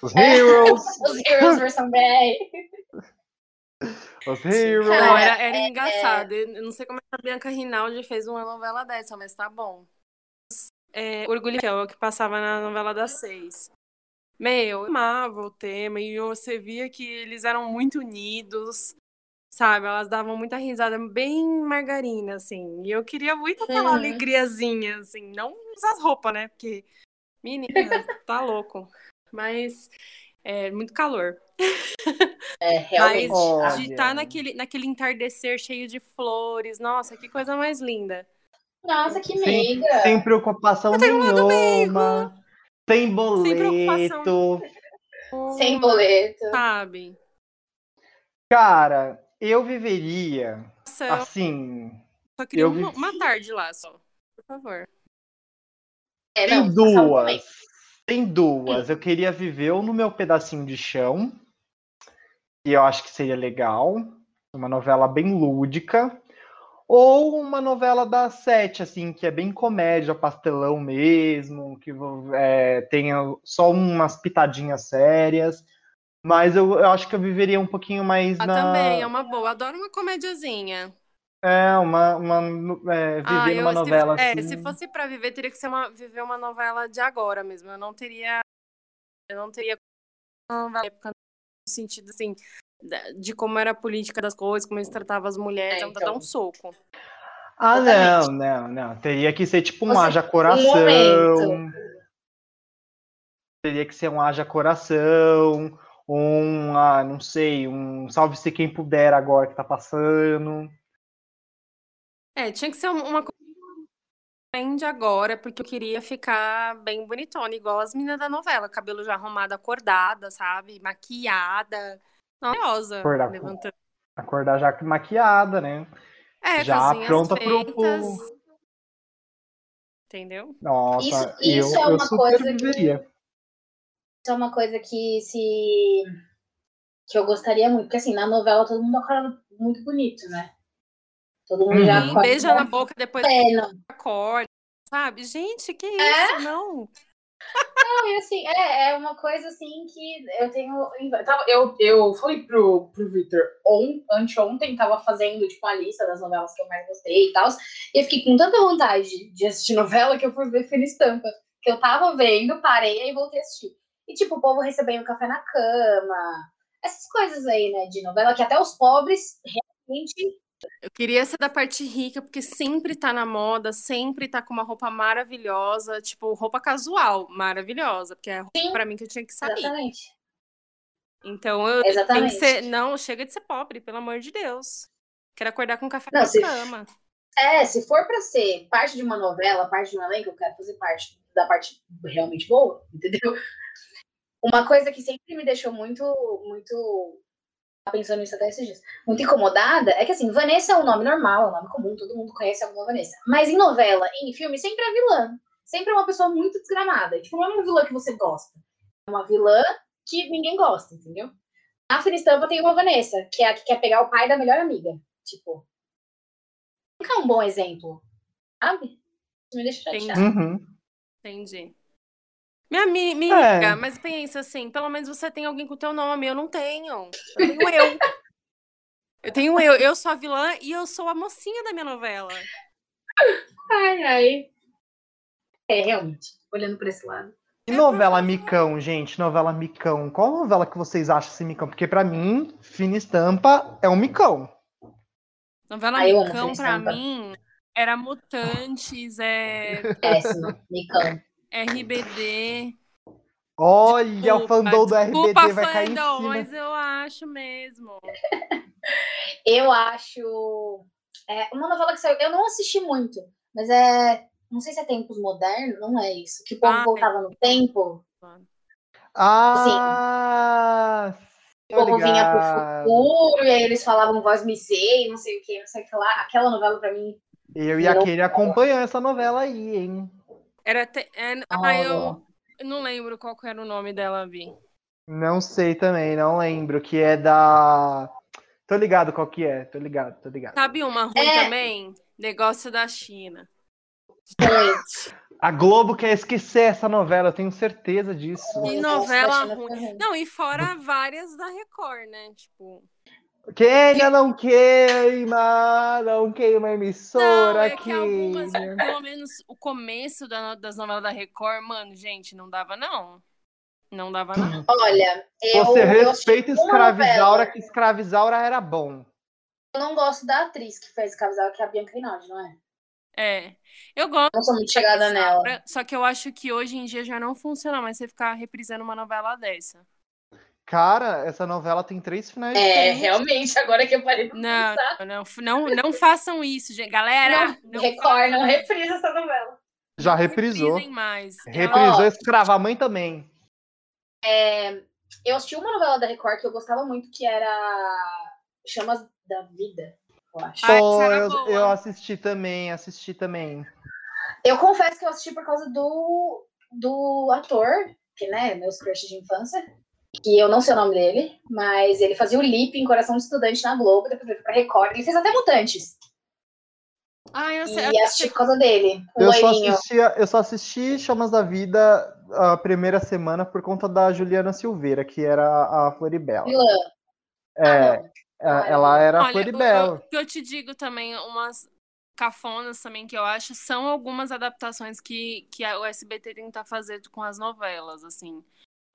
Os Heroes, Os Heroes versão gay. os Heroes. Não, era, era é- engraçado. Eu não sei como é que a Bianca Rinaldi fez uma novela dessa, mas tá bom. É, Orgulho e Fiel, que passava na novela das seis. Meu, eu amava o tema e você via que eles eram muito unidos, sabe? Elas davam muita risada, bem margarina, assim. E eu queria muito aquela Uhum. alegriazinha, assim. Não usar roupa, né? Porque, menina, tá louco. Mas, é muito calor. É, realmente. Mas de estar naquele, naquele entardecer cheio de flores, nossa, que coisa mais linda. Nossa, que Sem, meiga. sem preocupação nenhuma, sem boleto. Sem boleto. Sabe? Cara, eu viveria Nossa, eu assim. só queria eu uma, uma tarde lá só. Por favor. É, Tem não, um duas. Tem duas. Eu queria viver ou no meu pedacinho de chão, que eu acho que seria legal, uma novela bem lúdica, ou uma novela da sete, assim, que é bem comédia, pastelão mesmo, que é, tenha só umas pitadinhas sérias. Mas eu, eu acho que eu viveria um pouquinho mais Ah, na. também, é uma boa. Adoro uma comediazinha. É, uma. uma é, viver Ah, eu, numa se- novela é, assim. se fosse pra viver, teria que ser uma, viver uma novela de agora mesmo. Eu não teria. Eu não teria uma época no sentido assim. De como era a política das coisas, como eles tratavam as mulheres, É, é, dar então. um soco. Ah, não, Exatamente. não, não. Teria que ser tipo um Você- haja coração. momento. Teria que ser um haja coração, um, ah, não sei, um salve-se quem puder agora que tá passando. É, tinha que ser um- uma coisa de agora, porque eu queria ficar bem bonitona, igual as meninas da novela, cabelo já arrumado, acordada, sabe? Maquiada. Maravilhosa. Acordar Levantando. Acordar já maquiada, né? É, já pronta pro- feitas. Entendeu? Nossa, Isso- eu, isso é eu uma super coisa que- viveria. Isso é uma coisa que se. que eu gostaria muito. Porque assim, na novela todo mundo acorda muito bonito, né? Todo mundo já Uhum. Sim, acorda. beija na boca, depois não. acorda, sabe? Gente, que isso? É? Não. Não, e assim, é, é uma coisa assim que eu tenho. eu Eu, fui pro, pro Victor on, anteontem, tava fazendo tipo a lista das novelas que eu mais gostei e tal. E eu fiquei com tanta vontade de, assistir novela que eu fui ver Fina Estampa. Que eu tava vendo, parei e voltei a assistir. E tipo, o povo recebendo café na cama. Essas coisas aí, né, de novela, que até os pobres realmente. Eu queria ser da parte rica, porque sempre tá na moda, sempre tá com uma roupa maravilhosa, tipo, roupa casual, maravilhosa, porque é a roupa Sim. pra mim que eu tinha que sair. Exatamente. Então eu tenho que Exatamente. ser. Não, chega de ser pobre, pelo amor de Deus. Quero acordar com café Não, na se- cama. É, se for pra ser parte de uma novela, parte de um elenco, eu quero fazer parte da parte realmente boa, entendeu? Uma coisa que sempre me deixou muito, muito pensando nisso até esses dias, muito incomodada, é que assim, Vanessa é um nome normal, é um nome comum, todo mundo conhece alguma Vanessa. Mas em novela, em filme, sempre é vilã. Sempre é uma pessoa muito desgramada. Tipo, não é uma vilã que você gosta. É uma vilã que ninguém gosta, entendeu? Na Fina Estampa tem uma Vanessa, que é a que quer pegar o pai da melhor amiga. Tipo, nunca é um bom exemplo, sabe? Isso me deixa chateada. Uhum. Entendi. Minha É. amiga, mas pensa assim, pelo menos você tem alguém com o teu nome, eu não tenho. Eu tenho eu. Eu tenho eu, eu sou a vilã e eu sou a mocinha da minha novela. Ai, ai. É, realmente, olhando por esse lado. E novela Micão, gente? Novela Micão. Qual novela que vocês acham esse Micão? Porque pra mim, Fina Estampa é um Micão. Novela Micão, pra Estampa. mim, era Mutantes, é Péssimo, Micão. RBD. Olha, o fandom do desculpa, RBD vai cair em fandom, cima. mas eu acho mesmo. Eu acho. É, uma novela que saiu. Eu não assisti muito, mas é. Não sei se é tempos modernos, não é isso. Que o povo Ah, voltava no tempo, Ah, o povo tô vinha pro ligado. futuro, e aí eles falavam voz me sei, não sei o que, não sei o que lá. Aquela novela pra mim. Eu e a Kelly acompanhando essa novela aí, hein? Era. Te... é, ah, eu, não lembro qual que era o nome dela, Vi. Não sei também, não lembro. Que é da. Tô ligado qual que é, tô ligado, tô ligado. Sabe uma ruim É. também? Negócio da China. A Globo quer esquecer essa novela, eu tenho certeza disso. Que Esse novela ruim. Não, e fora várias da Record, né? Tipo. Queima, não queima, não queima a Não, emissora, é que algumas, queima. pelo menos o começo da- das novelas da Record, mano, gente, não dava, não. Não dava, não. Olha, eu, Você eu respeita uma Escravizaura, que Escravizaura era bom. Eu não gosto da atriz que fez Casal, que é a Bianca Rinaldi, não é? É. Eu gosto. Não sou muito chegada nela. Só que eu acho que hoje em dia já não funciona mais você ficar reprisando uma novela dessa. Cara, essa novela tem três finais É, realmente, agora que eu parei pra Não, pensar. não, não, não façam isso, gente. Galera, Não, não Record, não reprisa essa novela. Já Não reprisou. reprisem mais. Reprisou Ó. Escrava a Mãe também. Eu assisti uma novela da Record que eu gostava muito, que era Chamas da Vida, eu acho. Ah, era eu, eu assisti também, assisti também. Eu confesso que eu assisti por causa do, do ator, que, né, meus crushes de infância, que eu não sei o nome dele, mas ele fazia o Lip em Coração de Estudante na Globo, depois foi pra Record, ele fez até Mutantes. Ah, eu sei. E assisti por causa dele, o Eu só, assistia, eu só assisti Chamas da Vida a primeira semana por conta da Juliana Silveira, que era a Floribela. Vilã. É, Ah, não. a- ela era a Olha, o, Floribela. o que eu te digo também, umas cafonas também que eu acho, são algumas adaptações que, que a- o SBT tenta fazer com as novelas, assim.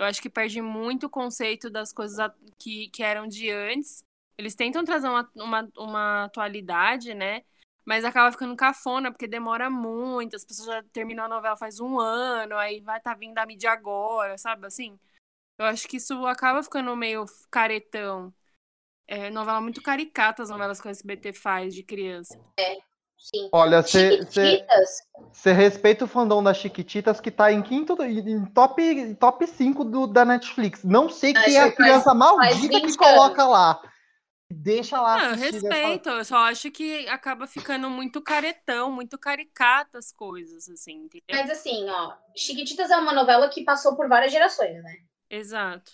Eu acho que perde muito o conceito das coisas que, que eram de antes. Eles tentam trazer uma, uma, uma atualidade, né? Mas acaba ficando cafona, porque demora muito, as pessoas já terminam a novela faz um ano, aí vai estar vindo a mídia agora, sabe assim? Eu acho que isso acaba ficando meio caretão. É novela muito caricata, as novelas que o SBT faz de criança. Sim. Olha, você respeita o fandom das Chiquititas, que tá em quinto, em top, top 5 do, da Netflix. Não sei quem é a faz- criança faz maldita 20 que coloca lá. Deixa lá Não, eu assistir essa- respeito, eu só acho que acaba ficando muito caretão, muito caricata as coisas, assim, entendeu? Mas assim, ó, Chiquititas é uma novela que passou por várias gerações, né? Exato.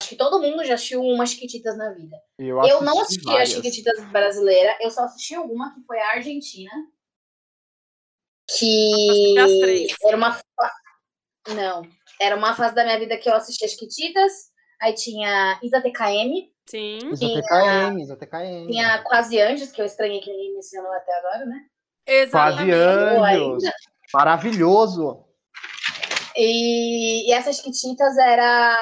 Acho que todo mundo já assistiu uma Chiquititas na vida. Eu, Eu não assisti várias. a Chiquititas brasileira, eu só assisti uma que foi a Argentina. Que As três. era uma. Não, era uma fase da minha vida que eu assisti as Chiquititas. Aí tinha Isa TKM, Sim. Isa Tinha- TKM, Isa TKM. tinha Quase Anjos, que eu estranhei que ninguém mencionou até agora, né? Quase Exatamente. Anjos. Maravilhoso. E, e essas Chiquititas era.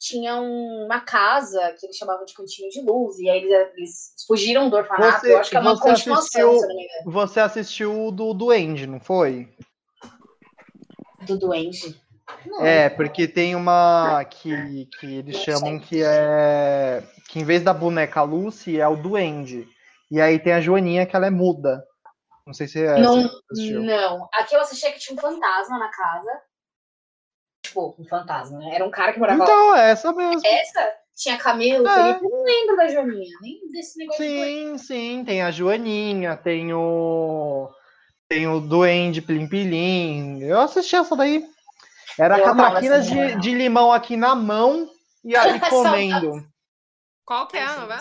Tinha uma casa que eles chamavam de Cantinho de Luz, e aí eles, eles fugiram do orfanato. Você- eu acho que é uma continuação, assistiu- se eu não me engano, Você assistiu o do Duende, não foi? do Duende. Não, É, porque tem uma que, que eles chamam que é. Que em vez da boneca Lucy é o duende. E aí tem a Joaninha que ela é muda. Não sei se é Não, não. Aqui eu assisti que tinha um fantasma na casa. Tipo, um fantasma, né? Era um cara que morava lá. Então, é essa mesmo. Essa tinha Camilo, É. Felipe. Eu não lembro da Joaninha, nem desse negócio de Sim, sim, tem a Joaninha, tem o. Tem o Duende Plim Pilim. Eu assisti essa daí. Era Eu amava catraquinas essa de, novela. de limão aqui na mão e aí comendo. Qual que é a novela?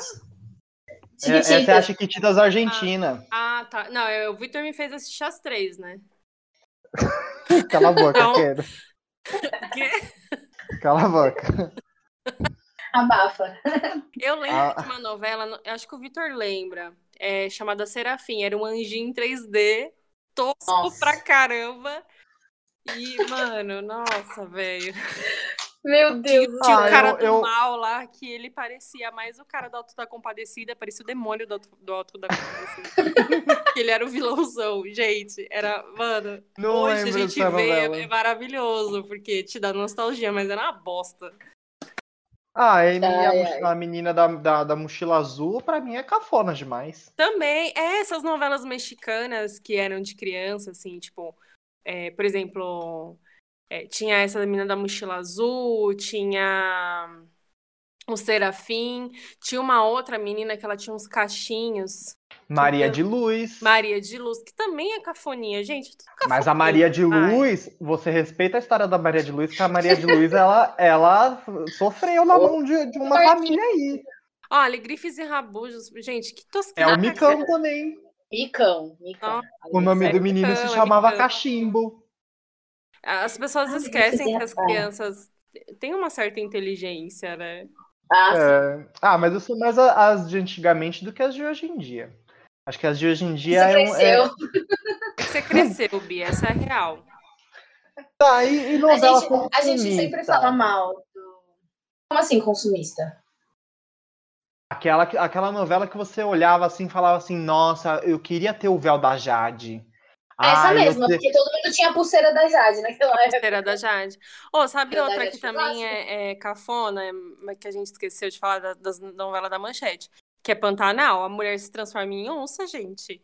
É, essa é a Chiquititas. Argentina. Ah, tá. Não, eu- o Victor me fez assistir as três, né? Cala a boca, Não. quero. Cala a boca. Abafa. Eu lembro Ah. de uma novela, acho que o Victor lembra, é, chamada Serafim. Era um anjinho em 3D, tosco Nossa. pra caramba. E, mano, nossa, velho. Meu Deus. Tinha Ah, o cara eu- do eu- mal lá, que ele parecia mais o cara do Alto da Compadecida, parecia o demônio do Alto, do Alto da Compadecida. ele era o vilãozão, gente. Era, mano, Não hoje a gente vê, novela. é maravilhoso, porque te dá nostalgia, mas era uma bosta. Ah, e a, Ai, a menina da, da, da mochila azul, pra mim, é cafona demais. Também, é, essas novelas mexicanas que eram de criança, assim, tipo, é, por exemplo, é, tinha essa menina da mochila azul, tinha o Serafim, tinha uma outra menina que ela tinha uns cachinhos, Maria de Luz. Maria de Luz, que também é cafoninha, gente. tudo Mas a cafoninha. Maria de Ai. Luz, você respeita a história da Maria de Luz, que a Maria de Luz, ela, ela sofreu na mão de, de uma família aí. Olha, grifes e rabujos, gente, que É tosqueira. o Micão também. Micão, Micão. O nome do É menino se Micão, é chamava Micão. Cachimbo. As pessoas Ai, esquecem que as crianças têm uma certa inteligência, né? Ah. É. Ah, mas eu sou mais a- as de antigamente do que as de hoje em dia. Acho que as de hoje em dia Você é, um- é... cresceu. Você cresceu, Bia, essa é a real. Tá, e, e A novela gente, a gente sempre consumista? fala mal do. Como assim, consumista? Aquela, que- aquela novela que você olhava assim e falava assim, nossa, eu queria ter o véu da Jade. Essa Ai, eu mesma, te- porque todo mundo tinha a pulseira da Jade naquela época. Pulseira da Jade. Ô, sabe Pulseira outra que foi também é, é cafona, é, mas que a gente esqueceu de falar da, das novelas da Manchete? Que é Pantanal. A mulher se transforma em onça, gente.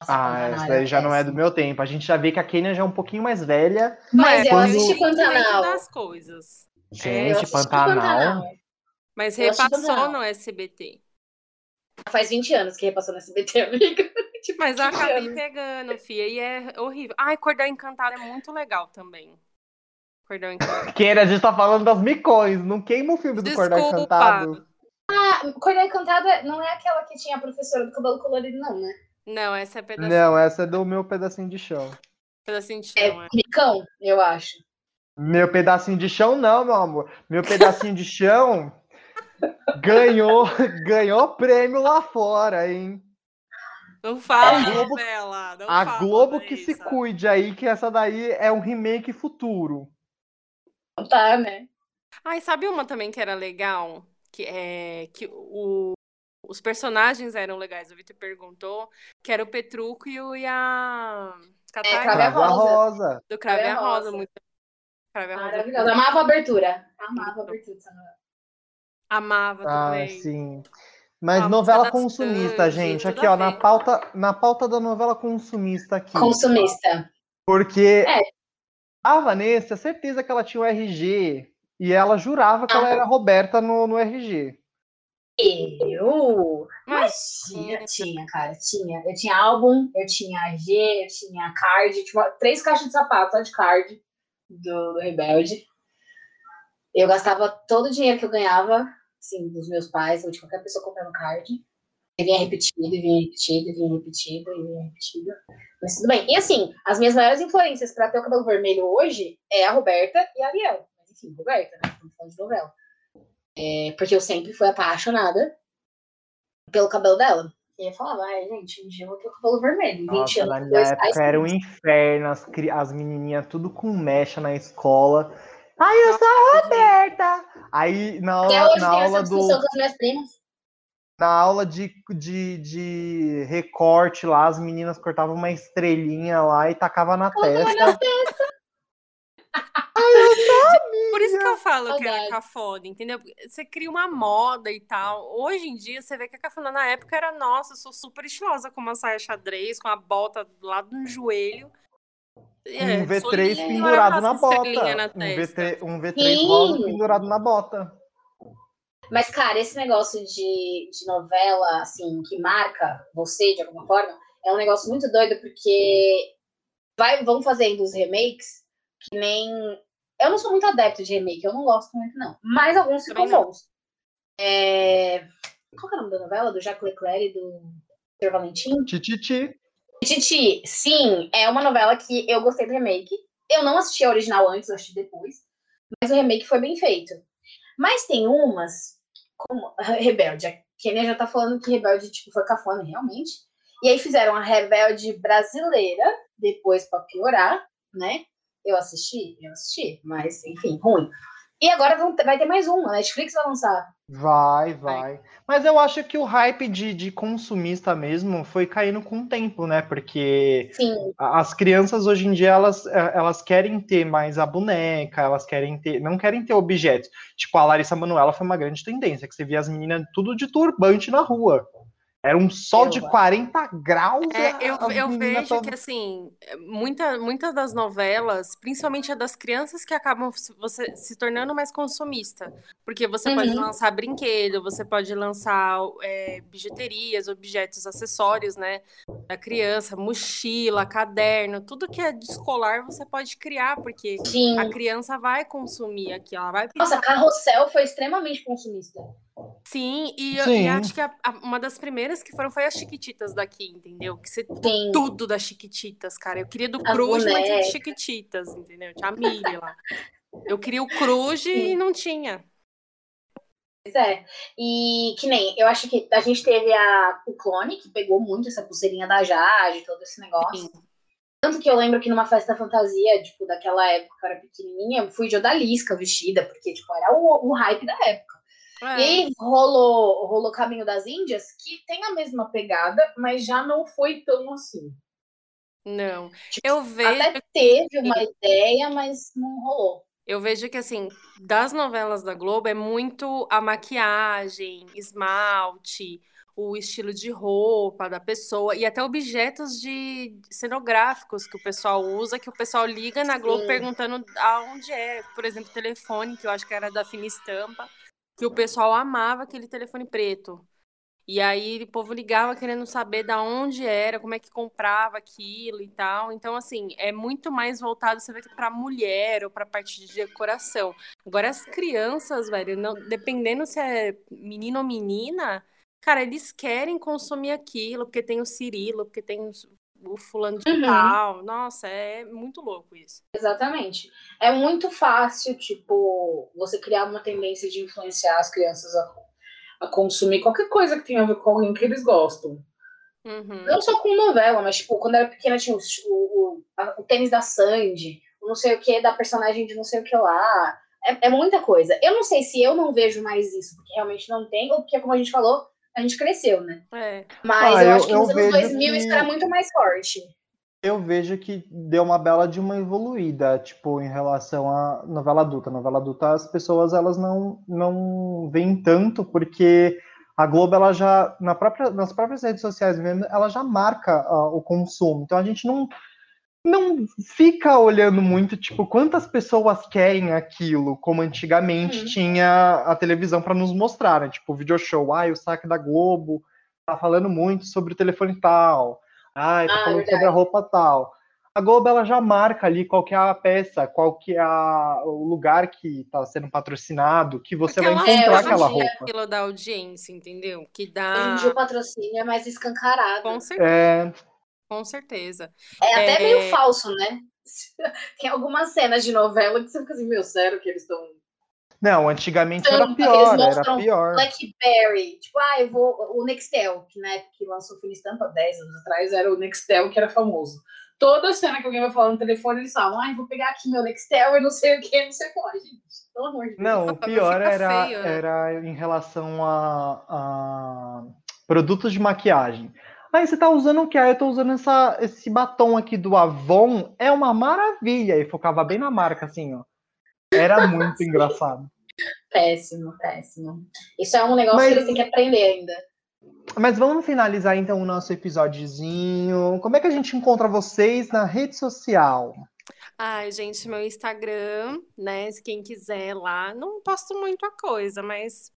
Ah, Pantanal essa daí já não é do meu tempo. A gente já vê que a Kenia já é um pouquinho mais velha. Mas eu Quando- assisti entendimento Pantanal. das coisas. Eu Gente, assisti Pantanal. Mas Eu assisti repassou Pantanal. no SBT. Faz 20 anos que repassou no SBT, amiga. tipo, Mas eu 20 acabei pegando, fia, e é horrível. Ai, Cordão Encantado é muito legal também. Cordão Encantado. Kenia, a gente tá falando das micões. Não queima o filme do Cordão Desculpa. Encantado. Cordão Encantado é- não é aquela que tinha a professora do cabelo colorido, não, né? Não, essa é pedacinho, Não, essa é do meu pedacinho de chão. pedacinho de É chão. é. Micão, eu acho. Meu pedacinho de chão, não, meu amor. Meu pedacinho de chão ganhou, ganhou prêmio lá fora, hein? Não fala, A Globo- novela. Não A fala, Globo que se cuide aí, que essa daí é um remake futuro. Tá, né? Ai, sabe uma também que era legal? Que é que o, os personagens eram legais. O Vitor perguntou que era o Petruco e, o, e a Catarina Crave a Crave a Rosa. Rosa. do Crave a Rosa. Rosa. Muito... Maravilhosa. Amava a abertura. Amava a abertura dessa novela. Amava Ah, também. sim. Mas A novela das consumista, gente. Aqui, ó, na pauta, na pauta da novela consumista aqui. Consumista. Porque É. a Vanessa, certeza que ela tinha o RG. E ela jurava que ela Ah. era Roberta no, no RG. Eu? Mas tinha, tinha, cara, tinha. Eu tinha álbum, eu tinha AG, eu tinha card, tinha três caixas de sapato só de card do, do Rebelde. Eu gastava todo o dinheiro que eu ganhava, assim, dos meus pais ou de qualquer pessoa comprando card. E vinha repetido, e vinha repetido, e vinha repetido, e vinha repetido. Mas tudo bem. E assim, as minhas maiores influências pra ter o cabelo vermelho hoje é a Roberta e a Ariel. Mas enfim, Roberta, né? Estamos falando de novela. É, porque eu sempre fui apaixonada pelo cabelo dela. E eu falava, ai, gente, um dia eu vou ter o cabelo vermelho. 20 Nossa, na anos minha depois, ai, época era um inferno. As, as menininhas tudo com mecha na escola. Ai, eu sou a Roberta! Aí na Até aula, hoje na aula do. Na aula de, de, de recorte lá, as meninas cortavam uma estrelinha lá e tacavam na testa. Na testa. Ai, eu falou que era cafona, entendeu? Você cria uma moda e tal. Hoje em dia, você vê que a cafona na época era, nossa, eu sou super estilosa com uma saia xadrez, com a bota do lado do joelho. É, um V3 pendurado na bota. Na um, V3, um V3 rosa pendurado na bota. Mas, cara, esse negócio de, de novela, assim, que marca você de alguma forma, é um negócio muito doido, porque vai, vão fazendo os remakes que nem. Eu não sou muito adepto de remake, eu não gosto muito, não. Mas alguns ficam bons. É... Qual é o nome da novela? Do Jacques Leclerc e do Sr. Valentim? Tititi. Titi, sim, é uma novela que eu gostei do remake. Eu não assisti a original antes, eu assisti depois. Mas o remake foi bem feito. Mas tem umas, como Rebelde. A Kenia já tá falando que Rebelde tipo, foi cafona, realmente. E aí fizeram a Rebelde brasileira, depois para piorar, né? Eu assisti, eu assisti, mas enfim, ruim. E agora vão, vai ter mais uma, a Netflix vai lançar. Vai, vai. Mas eu acho que o hype de, de consumista mesmo foi caindo com o tempo, né? Porque Sim. as crianças hoje em dia elas, é, elas querem ter mais a boneca, elas querem ter, não querem ter objetos. Tipo, a Larissa Manoela foi uma grande tendência, que você via as meninas tudo de turbante na rua. Era um sol eu, de 40 graus. É, eu, eu vejo tava... que, assim, muitas muita das novelas, principalmente a das crianças, que acabam você se tornando mais consumista. Porque você uhum. pode lançar brinquedo, você pode lançar é, bijuterias, objetos, acessórios, né? Da criança, mochila, caderno, tudo que é de escolar você pode criar, porque Sim. a criança vai consumir aqui, ela vai Nossa, Carrossel foi extremamente consumista. Sim, e, eu, e acho que a, a, uma das primeiras que foram foi as Chiquititas daqui, entendeu? Que você Sim. tudo das Chiquititas, cara. Eu queria do Cruz, mas tinha Chiquititas, entendeu? Tinha a Miri lá. Eu queria o Cruz e não tinha. Pois é. E que nem, eu acho que a gente teve a, o clone, que pegou muito essa pulseirinha da Jade, todo esse negócio. Sim. Tanto que eu lembro que numa festa fantasia, tipo, daquela época, eu era pequenininha, eu fui de odalisca vestida, porque, tipo, era o, o hype da época. É. E rolou, rolou Caminho das Índias, que tem a mesma pegada, mas já não foi tão assim. Não. Tipo, eu vejo. Até teve uma ideia, mas não rolou. Eu vejo que, assim, das novelas da Globo é muito a maquiagem, esmalte, o estilo de roupa da pessoa e até objetos de cenográficos que o pessoal usa, que o pessoal liga na Globo Sim. perguntando aonde é. Por exemplo, telefone, que eu acho que era da Fina Estampa que o pessoal amava aquele telefone preto. E aí o povo ligava querendo saber da onde era, como é que comprava aquilo e tal. Então, assim, é muito mais voltado, você vê, para mulher ou para parte de decoração. Agora, as crianças, velho, não, dependendo se é menino ou menina, cara, eles querem consumir aquilo, porque tem o Cirilo, porque tem o fulano de uhum. tal. Nossa, é muito louco isso. Exatamente. É muito fácil, tipo, você criar uma tendência de influenciar as crianças a, a consumir qualquer coisa que tenha a ver com alguém que eles gostam. Uhum. Não só com novela, mas, tipo, quando era pequena tinha o, o, a, o tênis da Sandy, o não sei o que, da personagem de não sei o que lá. É, é muita coisa. Eu não sei se eu não vejo mais isso, porque realmente não tem, ou porque, como a gente falou, a gente cresceu, né? É. Mas ah, eu, eu, acho que nos anos 2000 que... isso era muito mais forte. Eu vejo que deu uma bela de uma evoluída, tipo, em relação à novela adulta. novela adulta, as pessoas, elas não, não veem tanto, porque a Globo, ela já, na própria, nas próprias redes sociais mesmo, ela já marca uh, o consumo. Então, a gente não não fica olhando muito, tipo, quantas pessoas querem aquilo, como antigamente uhum. tinha a televisão para nos mostrar, né? Tipo, o video show, ai, o saque da Globo tá falando muito sobre o telefone tal, ai, tá ah, falando verdade. sobre a roupa tal. A Globo, ela já marca ali qual que é a peça, qual que é a, o lugar que está sendo patrocinado, que você Porque vai encontrar é, aquela roupa. aquilo da audiência, entendeu? Que dá... Hoje o patrocínio é mais escancarado. Com certeza. É... Com certeza. É até é... meio falso, né? Tem algumas cenas de novela que você fica assim, meu, sério que eles estão. Não, antigamente era pior, era pior. Blackberry, tipo, ah, eu vou. O Nextel, que na época que lançou o Estampa 10 anos atrás, era o Nextel que era famoso. Toda cena que alguém vai falar no telefone, eles falam, ah, vou pegar aqui meu Nextel e não sei o que, não sei o que, gente. Pelo amor de Deus. Não, o pior era, feio, né? era em relação a, a produtos de maquiagem. Aí você tá usando o que? Ah, eu tô usando essa, esse batom aqui do Avon, é uma maravilha. E focava bem na marca, assim, ó. Era muito engraçado. Péssimo, péssimo. Isso é um negócio Mas... que eles têm que aprender ainda. Mas vamos finalizar então o nosso episódiozinho. Como é que a gente encontra vocês na rede social? Ai, gente, meu Instagram, né? Se quem quiser lá, não posto muita coisa, mas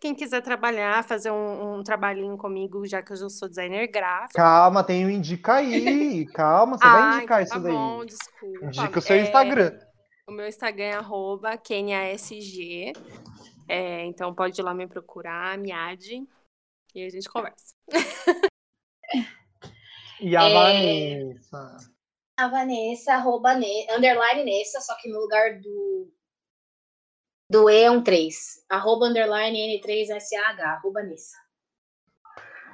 quem quiser trabalhar, fazer um, um, trabalhinho comigo, já que eu já sou designer gráfico. Calma, tem o Indica aí. Calma, você vai indicar então isso tá daí. Bom, desculpa. Indica o seu é, Instagram. O meu Instagram é arroba KeniaSG. É, então pode ir lá me procurar, me ade, e a gente conversa. e a é... Vanessa? A Vanessa, arroba, ne... underline Nessa, só que no lugar do do E é 3. Arroba underline N3SAH, arroba Nessa.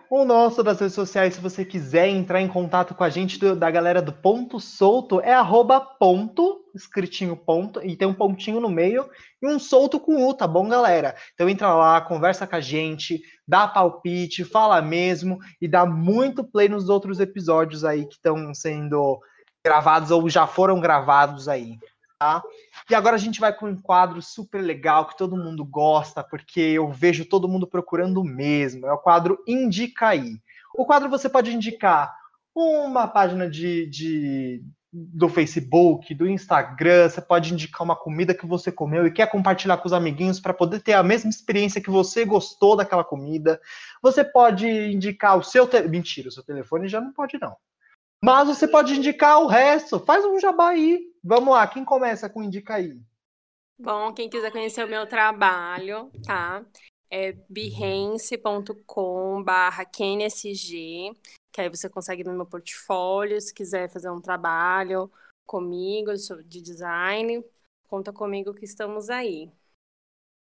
O nosso das redes sociais, se você quiser entrar em contato com a gente do, da galera do Ponto Solto, é arroba ponto, escritinho ponto, e tem um pontinho no meio, e um solto com U, tá bom, galera? Então entra lá, conversa com a gente, dá palpite, fala mesmo, e dá muito play nos outros episódios aí que estão sendo gravados ou já foram gravados aí tá? E agora a gente vai com um quadro super legal que todo mundo gosta, porque eu vejo todo mundo procurando mesmo. É o quadro Indica aí. O quadro você pode indicar uma página de, de, do Facebook, do Instagram, você pode indicar uma comida que você comeu e quer compartilhar com os amiguinhos para poder ter a mesma experiência que você gostou daquela comida. Você pode indicar o seu. Te... Mentira, o seu telefone já não pode, não. Mas você pode indicar o resto. Faz um jabá aí. Vamos lá, quem começa com indica aí? Bom, quem quiser conhecer o meu trabalho, tá? É behance.com barra KNSG, que aí você consegue no meu portfólio, se quiser fazer um trabalho comigo de design, conta comigo que estamos aí.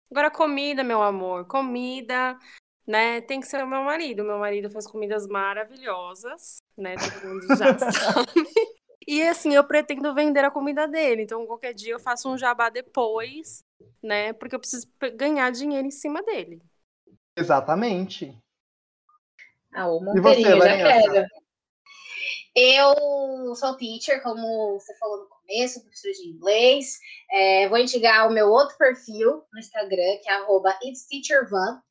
Agora, comida, meu amor, comida, né? Tem que ser o meu marido. Meu marido faz comidas maravilhosas, né? Todo mundo já sabe. E assim, eu pretendo vender a comida dele. Então, qualquer dia eu faço um jabá depois, né? Porque eu preciso ganhar dinheiro em cima dele. Exatamente. Ah, o e você, já quero. Eu sou teacher, como você falou no começo, professor de inglês. É, vou indicar o meu outro perfil no Instagram, que é arroba itsteachervan.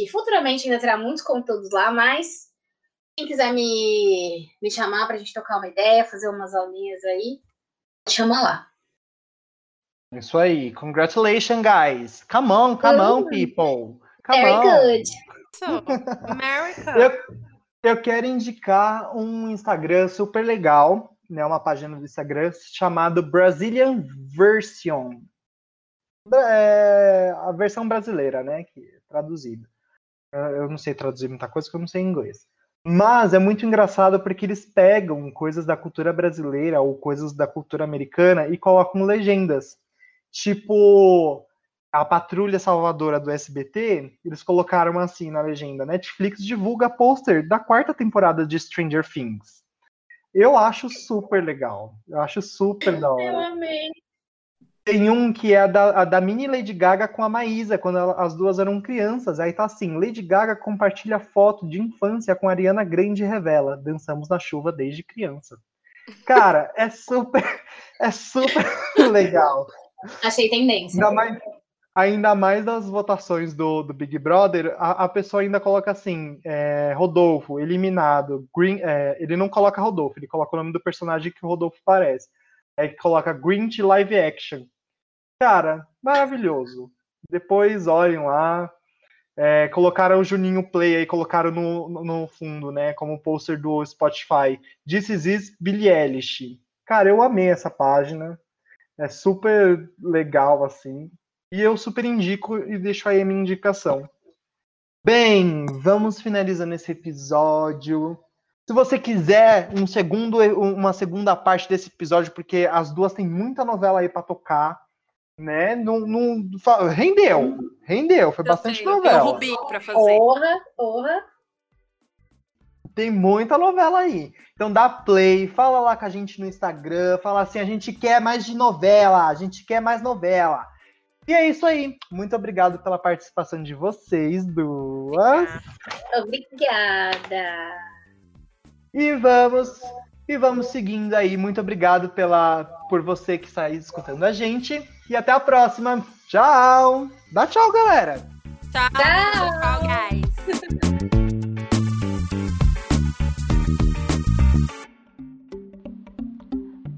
E futuramente ainda terá muitos conteúdos lá, mas quem quiser me, me chamar para a gente tocar uma ideia, fazer umas aulinhas aí, chama lá. Isso aí. Congratulations, guys. Come on, come on, people. Come Very on. good. So, America. Eu, eu quero indicar um Instagram super legal, né? Uma página do Instagram chamado Brazilian Version. É a versão brasileira, né? Que é traduzida. Eu não sei traduzir muita coisa, porque eu não sei inglês. Mas é muito engraçado porque eles pegam coisas da cultura brasileira ou coisas da cultura americana e colocam legendas. Tipo, a Patrulha Salvadora do SBT, eles colocaram assim na legenda: Netflix divulga pôster da quarta temporada de Stranger Things. Eu acho super legal. Eu acho super da hora. Eu amei. Tem um que é a da, a da mini Lady Gaga com a Maísa, quando ela, as duas eram crianças. Aí tá assim: Lady Gaga compartilha foto de infância com Ariana Grande e revela: dançamos na chuva desde criança. Cara, é super, é super legal. Achei tendência. Ainda mais, ainda mais das votações do, do Big Brother, a, a pessoa ainda coloca assim: é, Rodolfo, eliminado. Green, é, ele não coloca Rodolfo, ele coloca o nome do personagem que o Rodolfo parece. Aí coloca Grinch Live Action. Cara, maravilhoso. Depois olhem lá. É, colocaram o Juninho Play aí, colocaram no, no fundo, né? Como pôster do Spotify. This is, is Billie Eilish. Cara, eu amei essa página. É super legal, assim. E eu super indico e deixo aí a minha indicação. Bem, vamos finalizando esse episódio. Se você quiser um segundo, uma segunda parte desse episódio, porque as duas têm muita novela aí para tocar, né? Não, não, rendeu, rendeu, foi eu bastante tenho, novela. Tem Rubi pra fazer. Porra, porra. Tem muita novela aí. Então dá play, fala lá com a gente no Instagram, fala assim, a gente quer mais de novela, a gente quer mais novela. E é isso aí. Muito obrigado pela participação de vocês duas. Obrigada. E vamos e vamos seguindo aí. Muito obrigado pela por você que está aí escutando a gente. E até a próxima. Tchau. Dá tchau, galera. Tchau, tchau, tchau guys.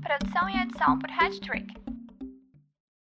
Produção e edição por Hattrick.